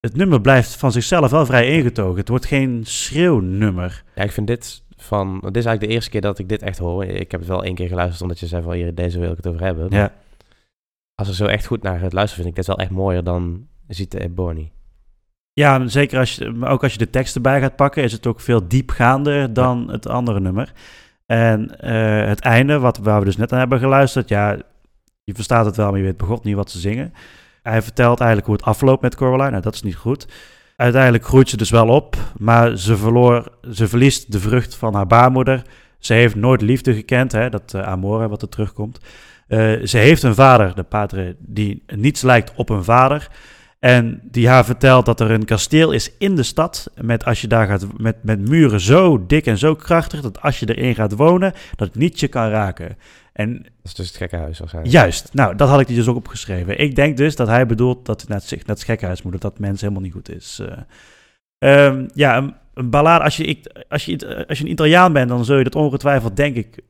het nummer blijft van zichzelf wel vrij ingetogen. Het wordt geen schreeuwnummer. Ja, ik vind dit van, dit is eigenlijk de eerste keer dat ik dit echt hoor. Ik heb het wel één keer geluisterd omdat je zei van hier, deze wil ik het over hebben. Ja. Als er zo echt goed naar het luisteren vind ik dit wel echt mooier dan Ziet de Ebony. Ja, zeker als je, ook als je de tekst erbij gaat pakken, is het ook veel diepgaander dan het andere nummer. En eh, het einde, wat, waar we dus net aan hebben geluisterd, ja, je verstaat het wel, maar je weet begot niet wat ze zingen. Hij vertelt eigenlijk hoe het afloopt met Coraline. Nou, dat is niet goed. Uiteindelijk groeit ze dus wel op, maar ze, verloor, ze verliest de vrucht van haar baarmoeder Ze heeft nooit liefde gekend, hè, dat uh, amore wat er terugkomt. Uh, ze heeft een vader, de pater, die niets lijkt op een vader. En die haar vertelt dat er een kasteel is in de stad. Met, als je daar gaat, met, met muren zo dik en zo krachtig. dat als je erin gaat wonen. dat het niet je kan raken. En, dat is dus het gekkenhuis waarschijnlijk. Juist, nou dat had ik dus ook opgeschreven. Ik denk dus dat hij bedoelt dat het naar het, naar het gekkenhuis moet. Dat dat mens helemaal niet goed is. Uh, um, ja, een, een ballade. Als je, als, je, als je een Italiaan bent, dan zul je dat ongetwijfeld, denk ik,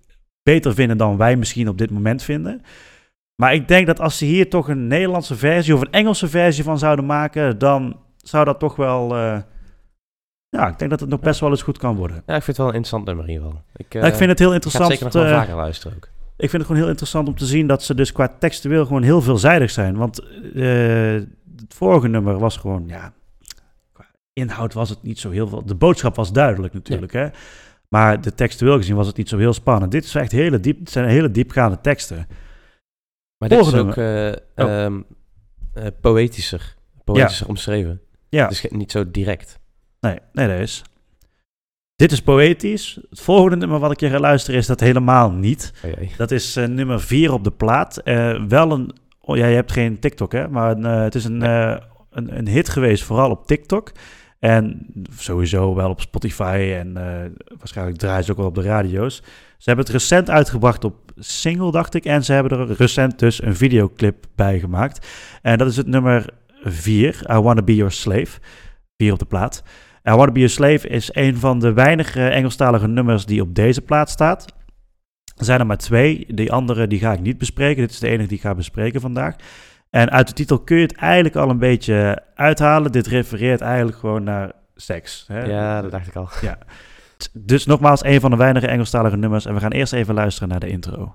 beter vinden dan wij misschien op dit moment vinden. Maar ik denk dat als ze hier toch een Nederlandse versie of een Engelse versie van zouden maken, dan zou dat toch wel. Uh, ja, ik denk dat het nog best wel eens goed kan worden. Ja, ik vind het wel een interessant nummer hier wel. Ik, uh, ik vind het heel interessant. Ik zeker nog wel uh, vaker luisteren ook. Ik vind het gewoon heel interessant om te zien dat ze dus qua textueel gewoon heel veelzijdig zijn. Want het vorige nummer was gewoon, ja, qua inhoud was het niet zo heel veel. De boodschap was duidelijk natuurlijk, hè. Maar de textueel gezien was het niet zo heel spannend. Dit is echt hele diep, het zijn hele diepgaande teksten. Maar dit is ook uh, um, uh, poëtischer, poëtischer ja. omschreven. Ja. Het is niet zo direct. Nee, nee, dat is. Dit is poëtisch. Het volgende nummer wat ik je ga luisteren is dat helemaal niet. Oh dat is uh, nummer 4 op de plaat. wel een... Oh, ja, je hebt geen TikTok, hè? Maar een, het is een, nee. een, een hit geweest, vooral op TikTok. En sowieso wel op Spotify en waarschijnlijk draaien ze ook wel op de radio's. Ze hebben het recent uitgebracht op single, dacht ik. En ze hebben er recent dus een videoclip bij gemaakt. En dat is het nummer 4, I Wanna Be Your Slave. 4 op de plaat. I Wanna Be Your Slave is een van de weinige Engelstalige nummers die op deze plaat staat. Er zijn er maar twee. Die andere die ga ik niet bespreken. Dit is de enige die ik ga bespreken vandaag. En uit de titel kun je het eigenlijk al een beetje uithalen. Dit refereert eigenlijk gewoon naar seks. Hè? Ja, dat dacht ik al. Ja. Dus nogmaals, een van de weinige Engelstalige nummers. En we gaan eerst even luisteren naar de intro.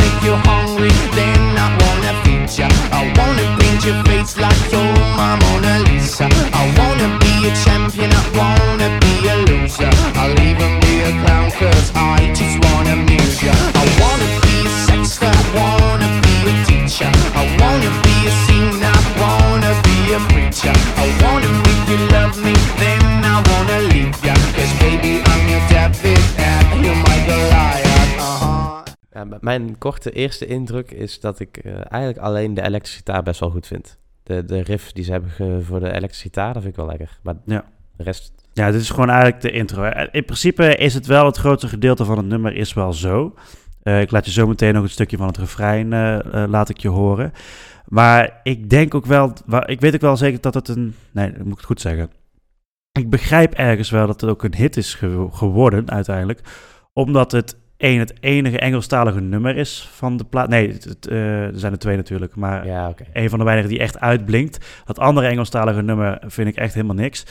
make you hungry, then I wanna feed mijn korte eerste indruk is dat ik uh, eigenlijk alleen de elektrische gitaar best wel goed vind. De, de riff die ze hebben voor de elektrische gitaar, dat vind ik wel lekker. Maar ja. de rest... Ja, dit is gewoon eigenlijk de intro. In principe is het wel het grootste gedeelte van het nummer is wel zo. Uh, ik laat je zo meteen nog een stukje van het refrein uh, laat ik je horen. Maar ik denk ook wel, ik weet ook wel zeker dat het een, nee, dat moet ik het goed zeggen. Ik begrijp ergens wel dat het ook een hit is geworden uiteindelijk, omdat het één het enige Engelstalige nummer is van de plaat. Nee, het, uh, er zijn er twee natuurlijk, maar ja, okay. een van de weinigen die echt uitblinkt. Dat andere Engelstalige nummer vind ik echt helemaal niks.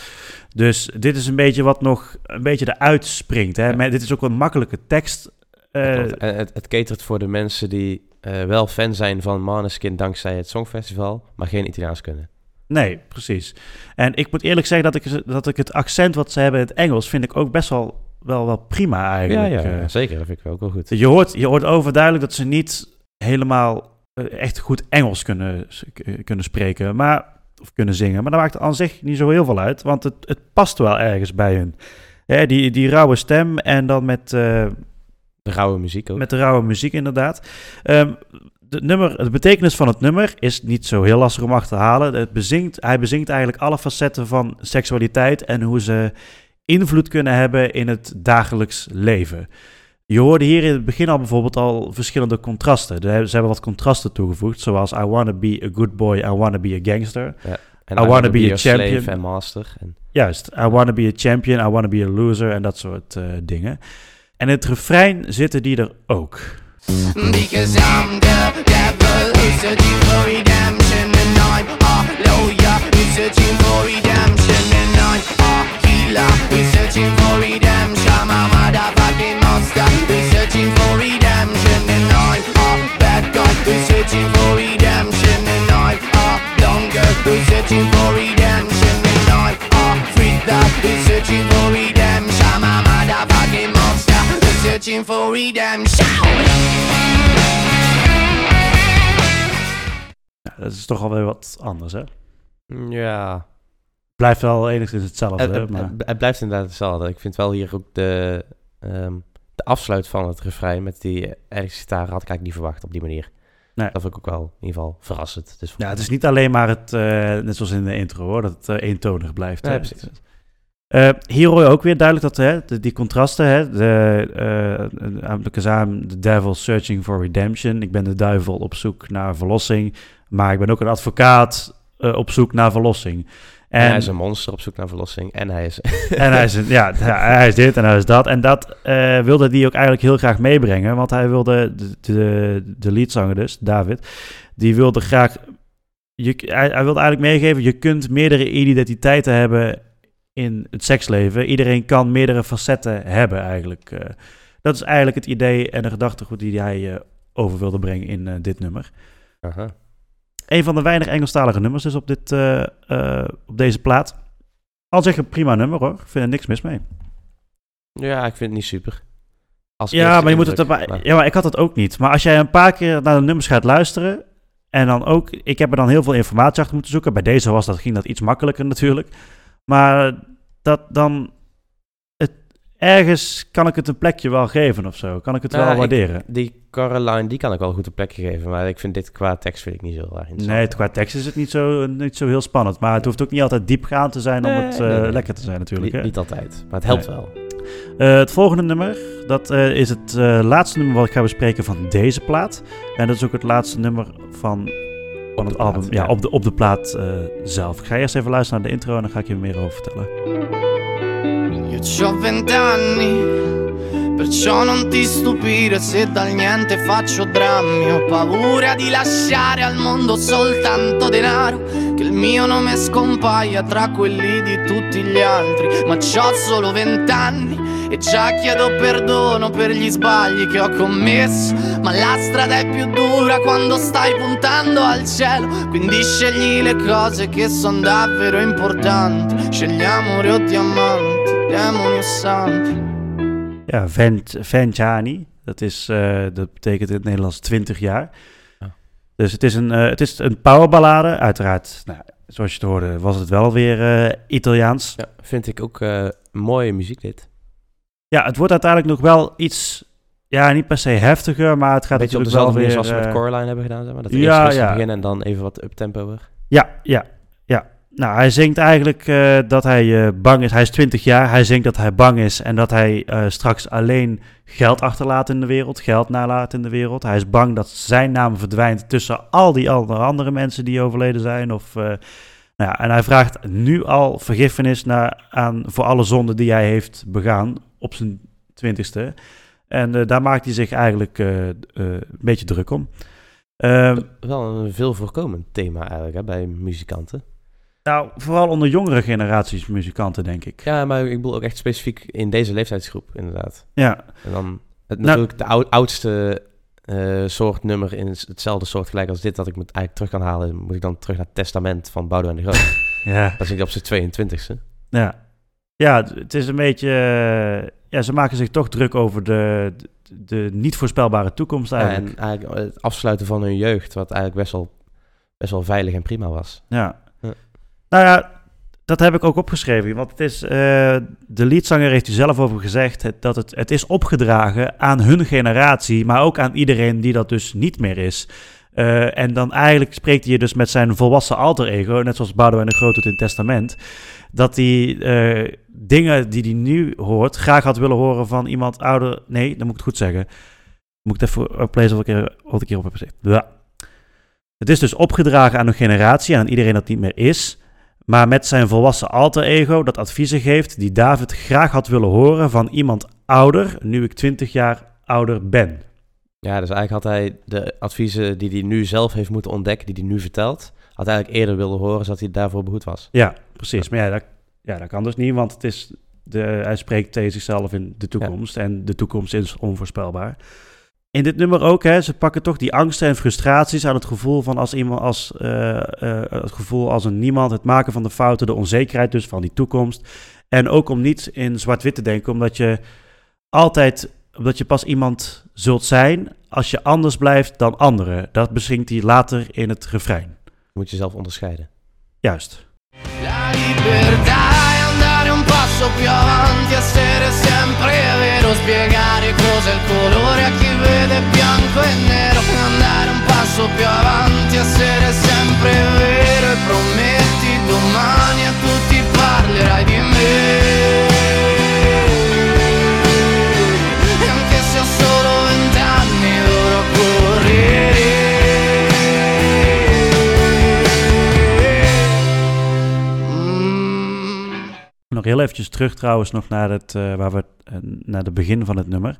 Dus dit is een beetje wat nog een beetje eruit springt. Hè? Maar dit is ook een makkelijke tekst. Uh, het, het catert voor de mensen die uh, wel fan zijn van Maneskin dankzij het Songfestival, maar geen Italiaans kunnen. Nee, precies. En ik moet eerlijk zeggen dat ik, dat ik het accent wat ze hebben in het Engels vind ik ook best wel wel, wel prima eigenlijk. Ja, ja, zeker. Dat vind ik ook wel goed. Je hoort, je hoort overduidelijk dat ze niet helemaal eh, echt goed Engels kunnen, kunnen spreken, maar, of kunnen zingen. Maar dat maakt aan zich niet zo heel veel uit, want het, het past wel ergens bij hun. Ja, die, die rauwe stem en dan met... Uh, de rauwe muziek ook. Met de rauwe muziek inderdaad. Um, de, nummer, de betekenis van het nummer is niet zo heel lastig om achter te halen. Het bezingt, hij bezingt eigenlijk alle facetten van seksualiteit en hoe ze invloed kunnen hebben in het dagelijks leven. Je hoorde hier in het begin al bijvoorbeeld al verschillende contrasten. Ze hebben wat contrasten toegevoegd, zoals I wanna be a good boy, I wanna be a gangster. Ja. I, I wanna be, be a champion. en master. En... Juist, I wanna be a champion, I wanna be a loser en dat soort uh, dingen. En in het refrein zitten die er ook. Because I'm the devil who's we're searching for redemption And I'm a we're searching for redemption motherfucking monster, we're searching for redemption And I'm a bad guy, we're searching for redemption And I'm a we're searching for redemption And I'm a we're searching for redemption motherfucking monster, we're searching for redemption Ja, dat is toch alweer wat anders, hè? Ja, Blijft wel enigszins hetzelfde, het, het- maar... het- blijft inderdaad hetzelfde. Ik vind wel hier ook de, ehm, de afsluit van het refrein met die elektrische gitaar had ik eigenlijk niet verwacht op die manier. Nee. Dat vond ik ook wel in ieder geval verrassend. Dus Ja, het is niet alleen maar het, eh, net zoals in de intro hoor, dat het eh, eentonig blijft. Nee, hè. precies. Hier hoor je ook weer duidelijk dat hè, de- die contrasten, hè, de, because I'm the devil searching for redemption. Ik ben de duivel op zoek naar verlossing, maar ik ben ook een advocaat eh, op zoek naar verlossing. En, En, hij is een monster op zoek naar verlossing. En hij is... *laughs* en hij is, een- ja, hij is dit en hij is dat. En dat eh, wilde hij ook eigenlijk heel graag meebrengen. Want hij wilde, de, de, de leadzanger dus, David, die wilde graag... Je, hij, hij wilde eigenlijk meegeven, je kunt meerdere identiteiten hebben in het seksleven. Iedereen kan meerdere facetten hebben eigenlijk. eh. dat is eigenlijk het idee en de gedachtegoed die hij eh, over wilde brengen in dit nummer. Aha. Een van de weinig Engelstalige nummers is op, dit, eh, eh, op deze plaat. Al zeg een prima nummer hoor. Ik vind er niks mis mee. Ja, ik vind het niet super. Als Ja, maar je moet het maar- Ja, maar ik had het ook niet. Maar als jij een paar keer naar de nummers gaat luisteren. En dan ook. Ik heb er dan heel veel informatie achter moeten zoeken. Bij deze was dat, ging dat iets makkelijker natuurlijk. Maar dat dan. Ergens kan ik het een plekje wel geven of zo. Kan ik het Nou, wel ik- waarderen. Die Caroline, die kan ik wel goed een plek geven. Maar ik vind dit qua tekst vind ik niet zo erg. Nee, het- qua tekst is het niet zo, niet zo heel spannend. Maar het hoeft ook niet altijd diepgaand te zijn om Nee, het nee, eh, nee. lekker te zijn natuurlijk. Niet, niet altijd, maar het helpt wel. Eh, het volgende nummer, dat eh, is het eh, laatste nummer wat ik ga bespreken van deze plaat. En dat is ook het laatste nummer van, van het plaat, album. Ja, ja. op de, op de plaat eh, zelf. Ik ga eerst even luisteren naar de intro en dan ga ik je er meer over vertellen. Io c'ho vent'anni, perciò non ti stupire se dal niente faccio drammi. Ho paura di lasciare al mondo soltanto denaro, che il mio nome scompaia tra quelli di tutti gli altri. Ma c'ho solo vent'anni e già chiedo perdono per gli sbagli che ho commesso. Ma la strada è più dura quando stai puntando al cielo, quindi scegli le cose che sono davvero importanti. Scegli amore o diamanti. Ja, Vent, Ventjani. Dat, is, eh, dat betekent in het Nederlands 20 jaar. Ja. Dus het is een, eh, het is een powerballade. Uiteraard, nou, zoals je het hoorde, was het wel weer eh, Italiaans. Ja, vind ik ook eh, mooie muziek dit. Ja, het wordt uiteindelijk nog wel iets, ja, niet per se heftiger, maar het gaat Beetje op natuurlijk wel dezelfde manier weer... zoals we met Coraline hebben gedaan, zeg maar. Dat we ja, eerst rustig ja. beginnen en dan even wat uptempoer. Ja, ja. Nou, hij zingt eigenlijk eh, dat hij eh, bang is. Hij is 20 jaar. Hij zingt dat hij bang is en dat hij eh, straks alleen geld achterlaat in de wereld, geld nalaat in de wereld. Hij is bang dat zijn naam verdwijnt tussen al die andere, andere mensen die overleden zijn. Of, nou ja, en hij vraagt nu al vergiffenis naar, aan, voor alle zonden die hij heeft begaan op zijn twintigste. En daar maakt hij zich eigenlijk een beetje druk om. Ehm, Wel een veel voorkomend thema eigenlijk hè, bij muzikanten. Nou, vooral onder jongere generaties muzikanten, denk ik. Ja, maar ik bedoel ook echt specifiek in deze leeftijdsgroep, inderdaad. Ja, En dan het, Nou- natuurlijk de ou- oudste eh, soort nummer in hetzelfde soort gelijk als dit, dat ik me eigenlijk terug kan halen, moet ik dan terug naar het testament van Boudewijn de Groot. *laughs* ja, dat is ik op zijn 22e. ja. Ja, het is een beetje... eh, ja, ze maken zich toch druk over de, de, de niet voorspelbare toekomst Ja, eigenlijk. en eigenlijk het afsluiten van hun jeugd, wat eigenlijk best wel, best wel veilig en prima was. Ja. Nou ja, dat heb ik ook opgeschreven. Want het is, eh, de liedzanger heeft er zelf over gezegd dat het, het is opgedragen aan hun generatie, maar ook aan iedereen die dat dus niet meer is. Eh, en dan eigenlijk spreekt hij dus met zijn volwassen alter ego, net zoals Boudewijn de Groot doet in het Testament, dat hij eh, dingen die hij nu hoort graag had willen horen van iemand ouder. Nee, dan moet ik het goed zeggen. Moet ik even oplezen wat ik, er- wat ik hierop heb gezegd. Ja. Het is dus opgedragen aan een generatie en aan iedereen dat niet meer is. Maar met zijn volwassen alter ego dat adviezen geeft die David graag had willen horen van iemand ouder, nu ik 20 jaar ouder ben. Ja, dus eigenlijk had hij de adviezen die hij nu zelf heeft moeten ontdekken, die hij nu vertelt, had hij eigenlijk eerder willen horen, zodat hij daarvoor behoed was. Ja, precies. Maar ja dat, ja, dat kan dus niet, want het is de, hij spreekt tegen zichzelf in de toekomst en de toekomst is onvoorspelbaar. In dit nummer ook, hè, ze pakken toch die angsten en frustraties aan het gevoel van als iemand als eh, eh, het gevoel als een niemand, het maken van de fouten, de onzekerheid dus van die toekomst. En ook om niet in zwart-wit te denken, omdat je altijd omdat je pas iemand zult zijn als je anders blijft dan anderen. Dat bezinkt hij later in het refrein. Je moet jezelf onderscheiden. Juist. La passo più avanti, essere sempre vero, spiegare cos'è il colore a chi vede bianco e nero. Andare un passo più avanti, essere sempre vero e prometti domani a tutti parlerai di me. Nog heel eventjes terug trouwens nog naar het, eh, waar we, eh, naar het begin van het nummer.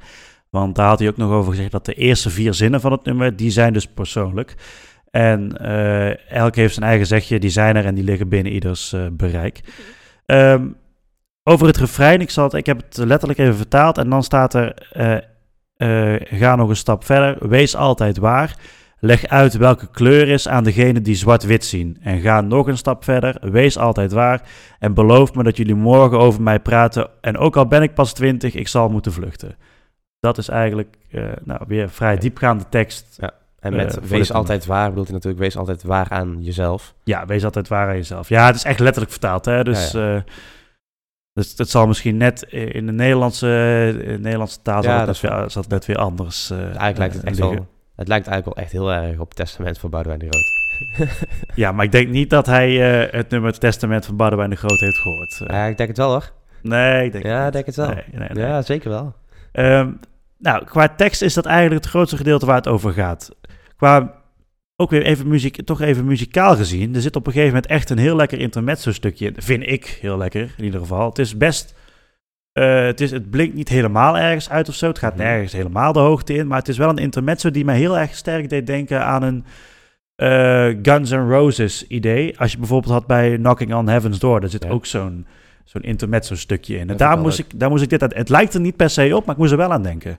Want daar had hij ook nog over gezegd dat de eerste vier zinnen van het nummer, die zijn dus persoonlijk. En eh, elk heeft zijn eigen zegje, die zijn er en die liggen binnen ieders bereik. Ehm, over het refrein, ik, zal het, ik heb het letterlijk even vertaald en dan staat er, ga nog een stap verder, wees altijd waar. Leg uit welke kleur is aan degene die zwart-wit zien. En ga nog een stap verder, wees altijd waar. En beloof me dat jullie morgen over mij praten. En ook al ben ik pas twintig, ik zal moeten vluchten. Dat is eigenlijk eh, nou, weer een vrij diepgaande tekst. En Eh, met dit wees altijd waar bedoelt hij natuurlijk wees altijd waar aan jezelf. Ja, wees altijd waar aan jezelf. Ja, het is echt letterlijk vertaald. Hè? Dus, Ja, eh, dus het zal misschien net in de Nederlandse, in de Nederlandse taal zal, Ja, het dat net is weer, zal het net weer anders eh, Eigenlijk lijkt het eh, echt liggen. wel, het lijkt eigenlijk wel echt heel erg op het testament van Boudewijn de Groot. *laughs* Ja, maar ik denk niet dat hij eh, het nummer testament van Boudewijn de Groot heeft gehoord. Eh, Ja, ik denk het wel hoor. nee, ik denk Ja, ik denk het wel. Nee, nee, nee. Ja, zeker wel. Ehm, nou, qua tekst is dat eigenlijk het grootste gedeelte waar het over gaat. Qua, ook weer even muziek, toch even muzikaal gezien. Er zit op een gegeven moment echt een heel lekker intermezzo stukje in. Vind ik heel lekker, in ieder geval. Het is best, eh, het, is, het blinkt niet helemaal ergens uit of zo. Het gaat Mhm. nergens helemaal de hoogte in. Maar het is wel een intermezzo die mij heel erg sterk deed denken aan een eh, Guns N' Roses idee. Als je bijvoorbeeld had bij Knocking on Heaven's Door. Daar zit Ja. ook zo'n zo'n intermezzo stukje in. En daar moest, ik, daar moest ik dit aan... Het lijkt er niet per se op, maar ik moest er wel aan denken.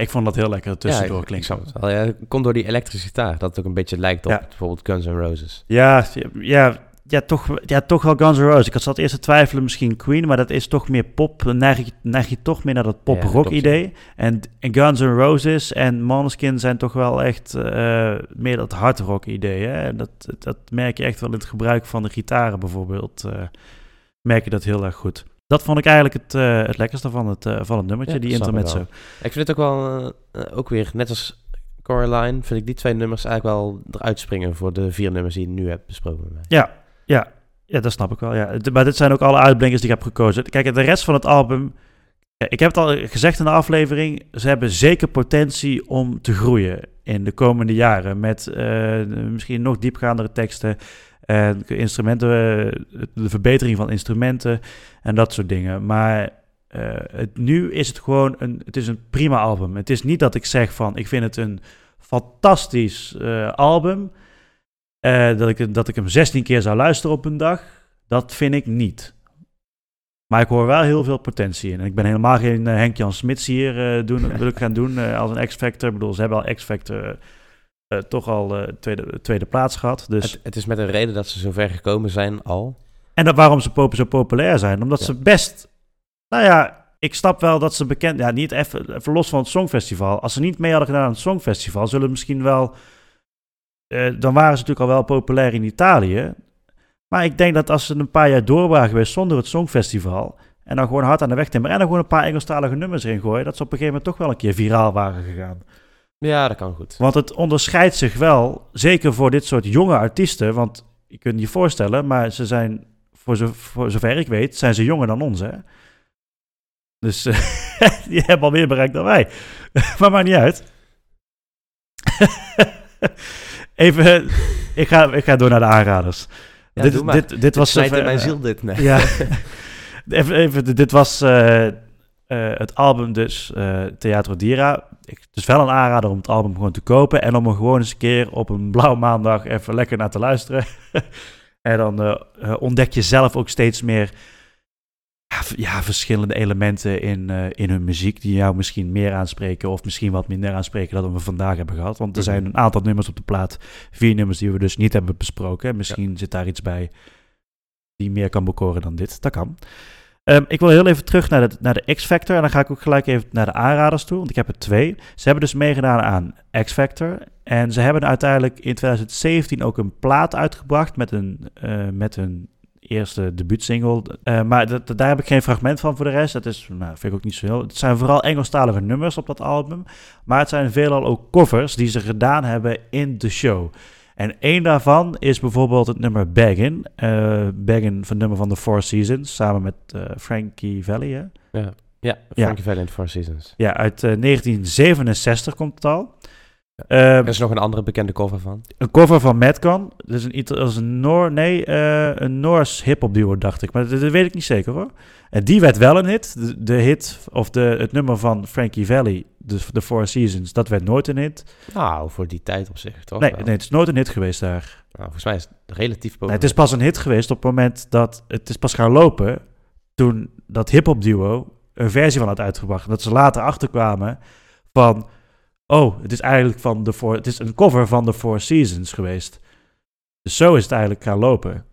Ik vond dat heel lekker tussendoor ja, ik, ik klinken. snap het wel. Ja, komt door die elektrische gitaar, dat het ook een beetje lijkt op Ja. bijvoorbeeld Guns N' Roses. Ja, ja, ja, toch, ja, toch wel Guns N' Roses. Ik had zat eerst te twijfelen misschien Queen, maar dat is toch meer pop. Dan neig je, neig je toch meer naar dat Ja, pop-rock klopt, idee. En, en Guns N' Roses en Måneskin zijn toch wel echt eh, meer dat hard rock idee. Hè? En Dat, dat merk je echt wel in het gebruik van de gitaren bijvoorbeeld. eh, merk je dat heel erg goed. Dat vond ik eigenlijk het, eh, het lekkerste van het, eh, van het nummertje, Ja, die ik intermezzo. Ik vind het ook wel, eh, ook weer, net als Coraline, vind ik die twee nummers eigenlijk wel eruit springen voor de vier nummers die je nu hebt besproken met mij. Ja, ja, ja, dat snap ik wel. Ja. Maar dit zijn ook alle uitblinkers die ik heb gekozen. Kijk, de rest van het album. Ik heb het al gezegd in de aflevering. Ze hebben zeker potentie om te groeien in de komende jaren. Met misschien nog diepgaandere teksten. En instrumenten, eh, de verbetering van instrumenten en dat soort dingen. Maar eh, het, nu is het gewoon een, het is een prima album. Het is niet dat ik zeg van ik vind het een fantastisch eh, album. Dat, ik, dat ik hem 16 keer zou luisteren op een dag, dat vind ik niet. Maar ik hoor wel heel veel potentie in. En ik ben helemaal geen Henk-Jan Smits hier doen, *laughs* wil ik gaan doen als een X-Factor. Ik bedoel, ze hebben al X-Factor eh, toch al eh, tweede, tweede plaats gehad. Dus. Het, het is met een reden dat ze zo ver gekomen zijn al. En dat, waarom ze pop- zo populair zijn. Omdat Ja. ze best... Nou ja, ik snap wel dat ze bekend... Ja, niet even, even los van het Songfestival. Als ze niet mee hadden gedaan aan het Songfestival... zullen ze misschien wel... eh, dan waren ze natuurlijk al wel populair in Italië. Maar ik denk dat als ze een paar jaar door waren geweest zonder het Songfestival... en dan gewoon hard aan de weg timmeren... en dan gewoon een paar Engelstalige nummers erin gooien... dat ze op een gegeven moment toch wel een keer viraal waren gegaan. Ja, dat kan goed. Want het onderscheidt zich wel, zeker voor dit soort jonge artiesten. Want je kunt je voorstellen, maar ze zijn, voor, zo, voor zover ik weet, zijn ze jonger dan ons, hè? Dus eh, *laughs* die hebben al meer bereikt dan wij. *laughs* maar maakt niet uit. *laughs* even, ik ga, ik ga door naar de aanraders. Ja, dit, dit, dit was... Even, mijn eh, ziel dit. Nee. Ja. even, even, dit was eh, eh, het album dus, Theatro Dira. Ik, het is wel een aanrader om het album gewoon te kopen en om er gewoon eens een keer op een *laughs* blauwe maandag even lekker naar te luisteren. *laughs* en dan eh, ontdek je zelf ook steeds meer ja, verschillende elementen in, in hun muziek die jou misschien meer aanspreken of misschien wat minder aanspreken dan we vandaag hebben gehad. Want er zijn Mhm. een aantal nummers op de plaat, vier nummers die we dus niet hebben besproken. Misschien zit daar iets bij die meer kan bekoren dan dit. Dat kan. Ehm, ik wil heel even terug naar de, naar de X-Factor. En dan ga ik ook gelijk even naar de aanraders toe. Want ik heb er twee. Ze hebben dus meegedaan aan X-Factor. En ze hebben uiteindelijk in 2017 ook een plaat uitgebracht met een, eh, met een eerste debuutsingle. Eh, maar dat, daar heb ik geen fragment van voor de rest. Dat is, nou, vind ik ook niet zo heel... Het zijn vooral Engelstalige nummers op dat album. Maar het zijn veelal ook covers die ze gedaan hebben in de show. En één daarvan is bijvoorbeeld het nummer Baggin. Eh Baggin van het nummer van The Four Seasons, samen met eh, Frankie Valli. Hè? Ja, ja Frankie Valli in the Four Seasons. Ja, uit eh, 1967 komt het al. Ja. Eh, Er is nog een andere bekende cover van. een cover van Madcon. Dat is een, Ita- dat is een Noor, nee, eh, een Noors hip-hop duo, dacht ik. Maar dat, dat weet ik niet zeker hoor. En die werd wel een hit. De, de hit, of de, het nummer van Frankie Valli, de, The Four Seasons, dat werd nooit een hit. Nou, voor die tijd op zich, toch? Nee, wel? nee, het is nooit een hit geweest daar. Nou, volgens mij is het relatief. Nee, het is pas een hit geweest op het moment dat het is pas gaan lopen toen dat hip-hop duo een versie van had uitgebracht. En dat ze later achterkwamen van, oh, het is eigenlijk van de Four, het is een cover van The Four Seasons geweest. Dus zo is het eigenlijk gaan lopen.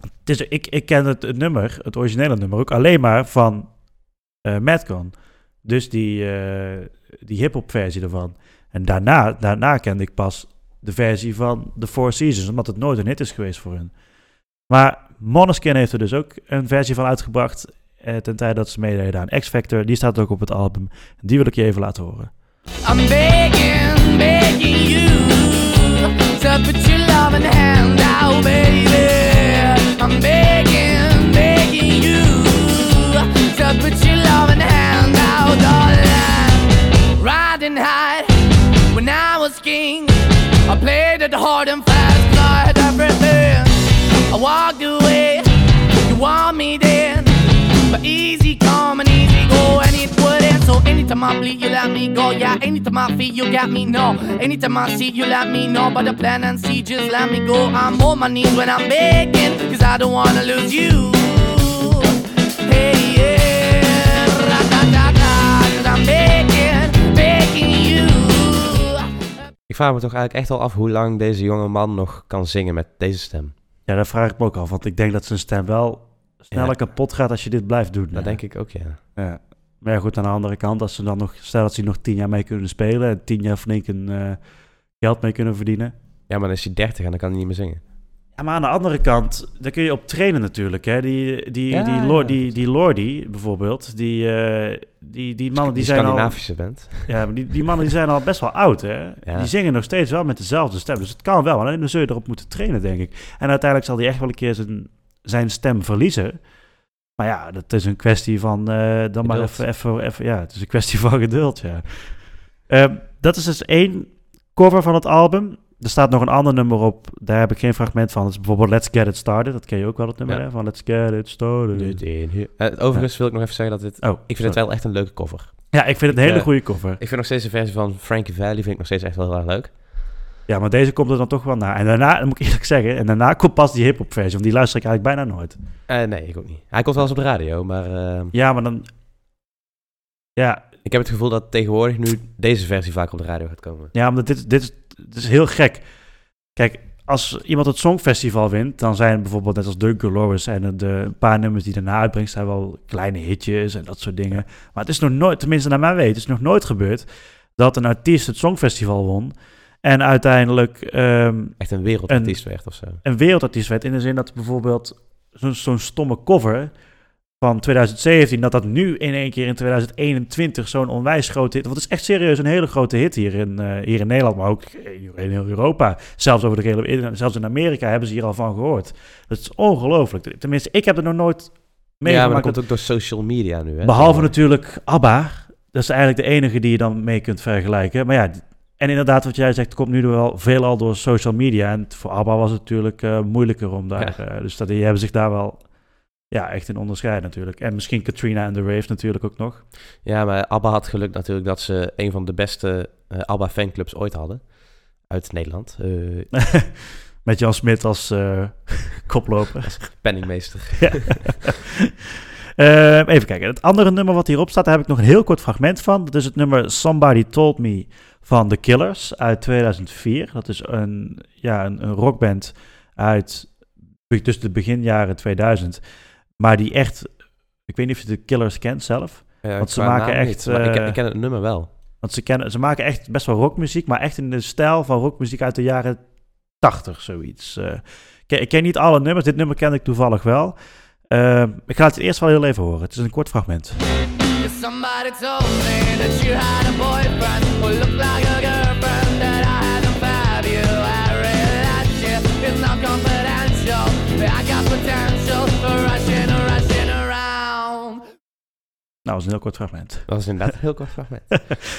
Het is, ik, ik ken het, het nummer, het originele nummer, ook alleen maar van eh Madcon. Dus die, eh, die hip-hop versie ervan. En daarna, daarna kende ik pas de versie van The Four Seasons, omdat het nooit een hit is geweest voor hun. Maar Måneskin heeft er dus ook een versie van uitgebracht eh, ten tijde dat ze meededen aan X Factor. Die staat ook op het album. Die wil ik je even laten horen. I'm begging, begging you to put your loving hand out, baby. I'm begging, begging you to put your loving hand out, darling. Riding high when I was king, I played it hard and fast, I had everything. I walked away, you want me then, but easy anytime I bleed, you let me go. Yeah, anytime I feel, you got me. No, anytime I see, you let me know. But the plan and see, just let me go. I'm on my knees when I'm begging, cause I don't wanna lose you. Hey, yeah, ra-da-da-da, cause I'm begging, begging you. Ik vraag me toch eigenlijk echt wel af hoe lang deze jonge man nog kan zingen met deze stem. Ja, dat vraag ik me ook af, want ik denk dat zijn stem wel sneller Ja. kapot gaat als je dit blijft doen. Dat denk ik ook, ja. Ja. Maar ja, goed, aan de andere kant, als ze dan nog, stel dat ze nog tien jaar mee kunnen spelen en tien jaar flink een eh, geld mee kunnen verdienen. Ja, maar dan is hij 30 en dan kan hij niet meer zingen. Ja, maar aan de andere kant, daar kun je op trainen natuurlijk. Hè? Die, die, Ja, die, ja. Lor- die, die Lordi bijvoorbeeld, die, eh, die, die mannen die Die zijn al... Scandinavische band. Ja, maar die, die mannen die zijn al best wel oud, hè? Ja. Die zingen nog steeds wel met dezelfde stem. Dus het kan wel, alleen dan zul je erop moeten trainen, denk ik. En uiteindelijk zal hij echt wel een keer zijn, zijn stem verliezen. Maar ja, dat is een kwestie van eh, dan maar even, even, even... Ja, het is een kwestie *laughs* van geduld, ja. Ehm, dat is dus één cover van het album. Er staat nog een ander nummer op. Daar heb ik geen fragment van. Dat is bijvoorbeeld Let's Get It Started. Dat ken je ook wel, het nummer, Ja. hè? Van Let's Get It Started. Eh, overigens wil ik nog even zeggen dat dit... Oh, Ik vind sorry. het wel echt een leuke cover. Ja, ik vind het een Ik, hele eh, goede cover. Ik vind nog steeds de versie van Frankie Valli vind ik nog steeds echt wel heel erg leuk. Ja, maar deze komt er dan toch wel na. En daarna, moet ik eerlijk zeggen, en daarna komt pas die hip-hop versie, want die luister ik eigenlijk bijna nooit. Eh, nee, ik ook niet. Hij komt wel eens op de radio, maar eh, Ja, maar dan. Ja, ik heb het gevoel dat tegenwoordig nu deze versie vaak op de radio gaat komen. ja omdat dit, dit, is, dit is heel gek. Kijk, als iemand het Songfestival wint, dan zijn bijvoorbeeld net als Duncan Lawrence en de een paar nummers die daarna uitbrengt, zijn wel kleine hitjes en dat soort dingen. Maar het is nog nooit, tenminste naar mijn weten, het is nog nooit gebeurd dat een artiest het Songfestival won en uiteindelijk ehm, Echt een wereldartiest werd of zo. een wereldartiest werd. In de zin dat bijvoorbeeld zo'n zo'n stomme cover van 2017, dat dat nu in één keer in 2021 zo'n onwijs grote hit... Want het is echt serieus een hele grote hit hier in, eh, hier in Nederland, maar ook in heel Europa. Zelfs, over de hele, in- zelfs in Amerika hebben ze hier al van gehoord. Dat is ongelooflijk. Tenminste, ik heb er nog nooit Ja, maar meegemaakt. dat komt ook door social media nu. Hè, Behalve natuurlijk ABBA. Dat is eigenlijk de enige die je dan mee kunt vergelijken. Maar ja, en inderdaad, wat jij zegt, komt nu wel veelal door social media. En voor ABBA was het natuurlijk eh, moeilijker om daar... Ja. eh, dus dat, die hebben zich daar wel ja, echt in onderscheid natuurlijk. En misschien Katrina en The Rave natuurlijk ook nog. Ja, maar ABBA had geluk natuurlijk dat ze een van de beste eh, ABBA fanclubs ooit hadden. Uit Nederland. Eh, *laughs* Met Jan Smit als eh, *laughs* koploper. penningmeester. *laughs* Ja. Eh, even kijken. Het andere nummer wat hierop staat, daar heb ik nog een heel kort fragment van. Dat is het nummer Somebody Told Me van The Killers uit 2004. Dat is een, ja, een, een rockband uit tussen de beginjaren 2000. Maar die echt, ik weet niet of je de Killers kent zelf. Ja, Want ze maken echt, niet, maar ik, ken- eh, ik ken het nummer wel. Want ze, kennen, ze maken echt best wel rockmuziek, maar echt in de stijl van rockmuziek uit de jaren 80, zoiets. Eh, ik, ken, ik ken niet alle nummers, dit nummer ken ik toevallig wel. Eh, ik ga het eerst wel heel even horen. Het is een kort fragment. Somebody told me that you had a boyfriend who looked like a girlfriend that I hadn't found you, I really liked you. It's not confidential. I got potential. Rushing, rushing around. Nou, dat is een heel kort fragment. Dat is inderdaad een heel kort fragment.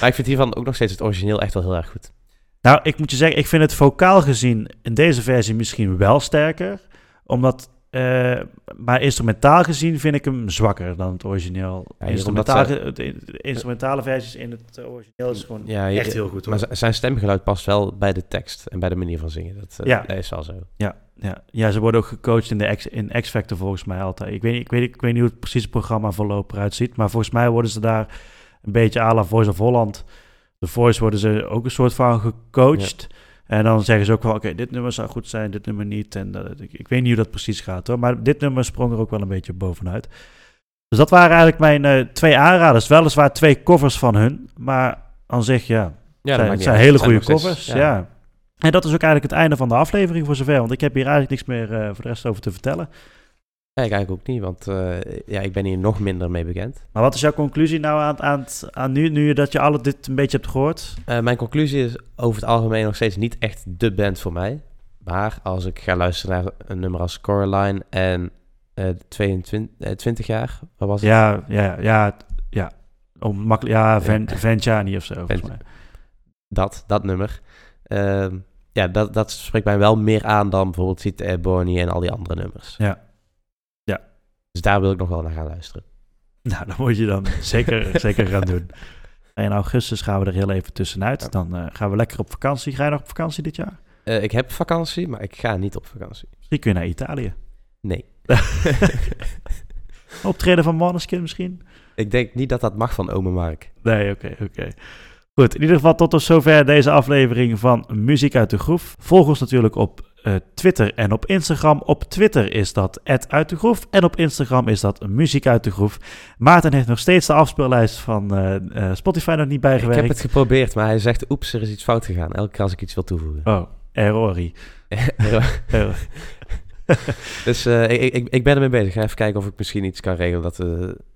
maar ik vind hiervan ook nog steeds het origineel echt wel heel erg goed. Nou, ik moet je zeggen, ik vind het vocaal gezien in deze versie misschien wel sterker. Omdat, eh, maar instrumentaal gezien vind ik hem zwakker dan het origineel. Ja, instrumentaal, de, instrumentale versies in het eh, origineel is gewoon Ja, echt heel goed. Hoor. Maar zijn stemgeluid past wel bij de tekst en bij de manier van zingen. Dat, eh, Ja. dat is wel zo. Ja, ja. ja, ze worden ook gecoacht in de X, in X-Factor volgens mij altijd. Ik weet, niet- ik, weet, ik weet niet hoe het precies het programma voorlopig eruit ziet, maar volgens mij worden ze daar een beetje à la Voice of Holland. De Voice worden ze ook een soort van gecoacht. En dan zeggen ze ook wel, oké, dit nummer zou goed zijn, dit nummer niet. En dat, ik, ik weet niet hoe dat precies gaat hoor, maar dit nummer sprong er ook wel een beetje bovenuit. Dus dat waren eigenlijk mijn eh, twee aanraders. Weliswaar twee covers van hun, maar aan zich ja, Ja, zijn, het zijn hele zijn goede steeds- covers. Ja. En dat is ook eigenlijk het einde van de aflevering voor zover. Want ik heb hier eigenlijk niks meer eh, voor de rest over te vertellen. Ja, ik eigenlijk ook niet, want eh, ja, ik ben hier nog minder mee bekend. Maar wat is jouw conclusie nou aan, aan, aan nu, nu dat je alle dit een beetje hebt gehoord? Eh, mijn conclusie is over het algemeen nog steeds niet echt de band voor mij. Maar als ik ga luisteren naar een nummer als Coraline en eh 22, eh, 20 jaar, wat was het? Ja, ja, ja, ja. Om makkelijk, ja, Ven, Ventiani of zo. volgens mij. Dat, dat nummer. Ehm, ja, dat, dat spreekt mij wel meer aan dan bijvoorbeeld Ziet Airborne en al die andere nummers. Ja. Dus daar wil ik nog wel naar gaan luisteren. Nou, dat moet je dan zeker, *laughs* zeker gaan doen. En in augustus gaan we er heel even tussenuit. Ja. Dan eh, gaan we lekker op vakantie. Ga je nog op vakantie dit jaar? Eh, ik heb vakantie, maar ik ga niet op vakantie. Misschien kun je naar Italië. Nee. *laughs* Optreden van Måneskin misschien? ik denk niet dat dat mag van Ome Mark. Nee, oké, oké. Goed, in ieder geval tot zover deze aflevering van Muziek uit de Groef. Volg ons natuurlijk op eh, Twitter en op Instagram. Op Twitter is dat uit de Groef en op Instagram is dat Muziek uit de Groef. Maarten heeft nog steeds de afspeellijst van eh, eh, Spotify nog niet Ik bijgewerkt. heb het geprobeerd, maar hij zegt, oeps, er is iets fout gegaan. Elke keer als ik iets wil toevoegen. Oh, errori. *laughs* Error. *laughs* *laughs* dus ik, ik, ik ben ermee bezig. Ga even kijken of ik misschien iets kan regelen. Dat,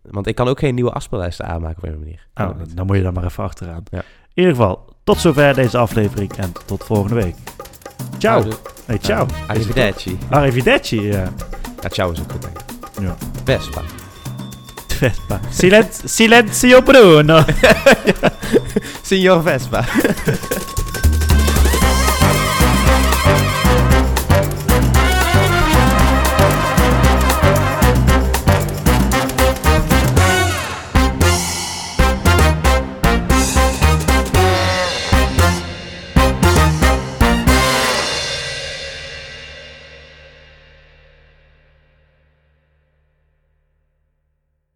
want ik kan ook geen nieuwe afspeellijsten aanmaken op een manier. Oh, dan moet je dan maar even achteraan. Ja. In ieder geval, tot zover deze aflevering en tot volgende week. Ciao. Nee, ciao. Arrivederci. Arrivederci. Ja. Ja, ciao is ook goed, denk ik. Ja. Vespa. Vespa. Silen- silenzio Bruno. *laughs* Signor Vespa. *laughs*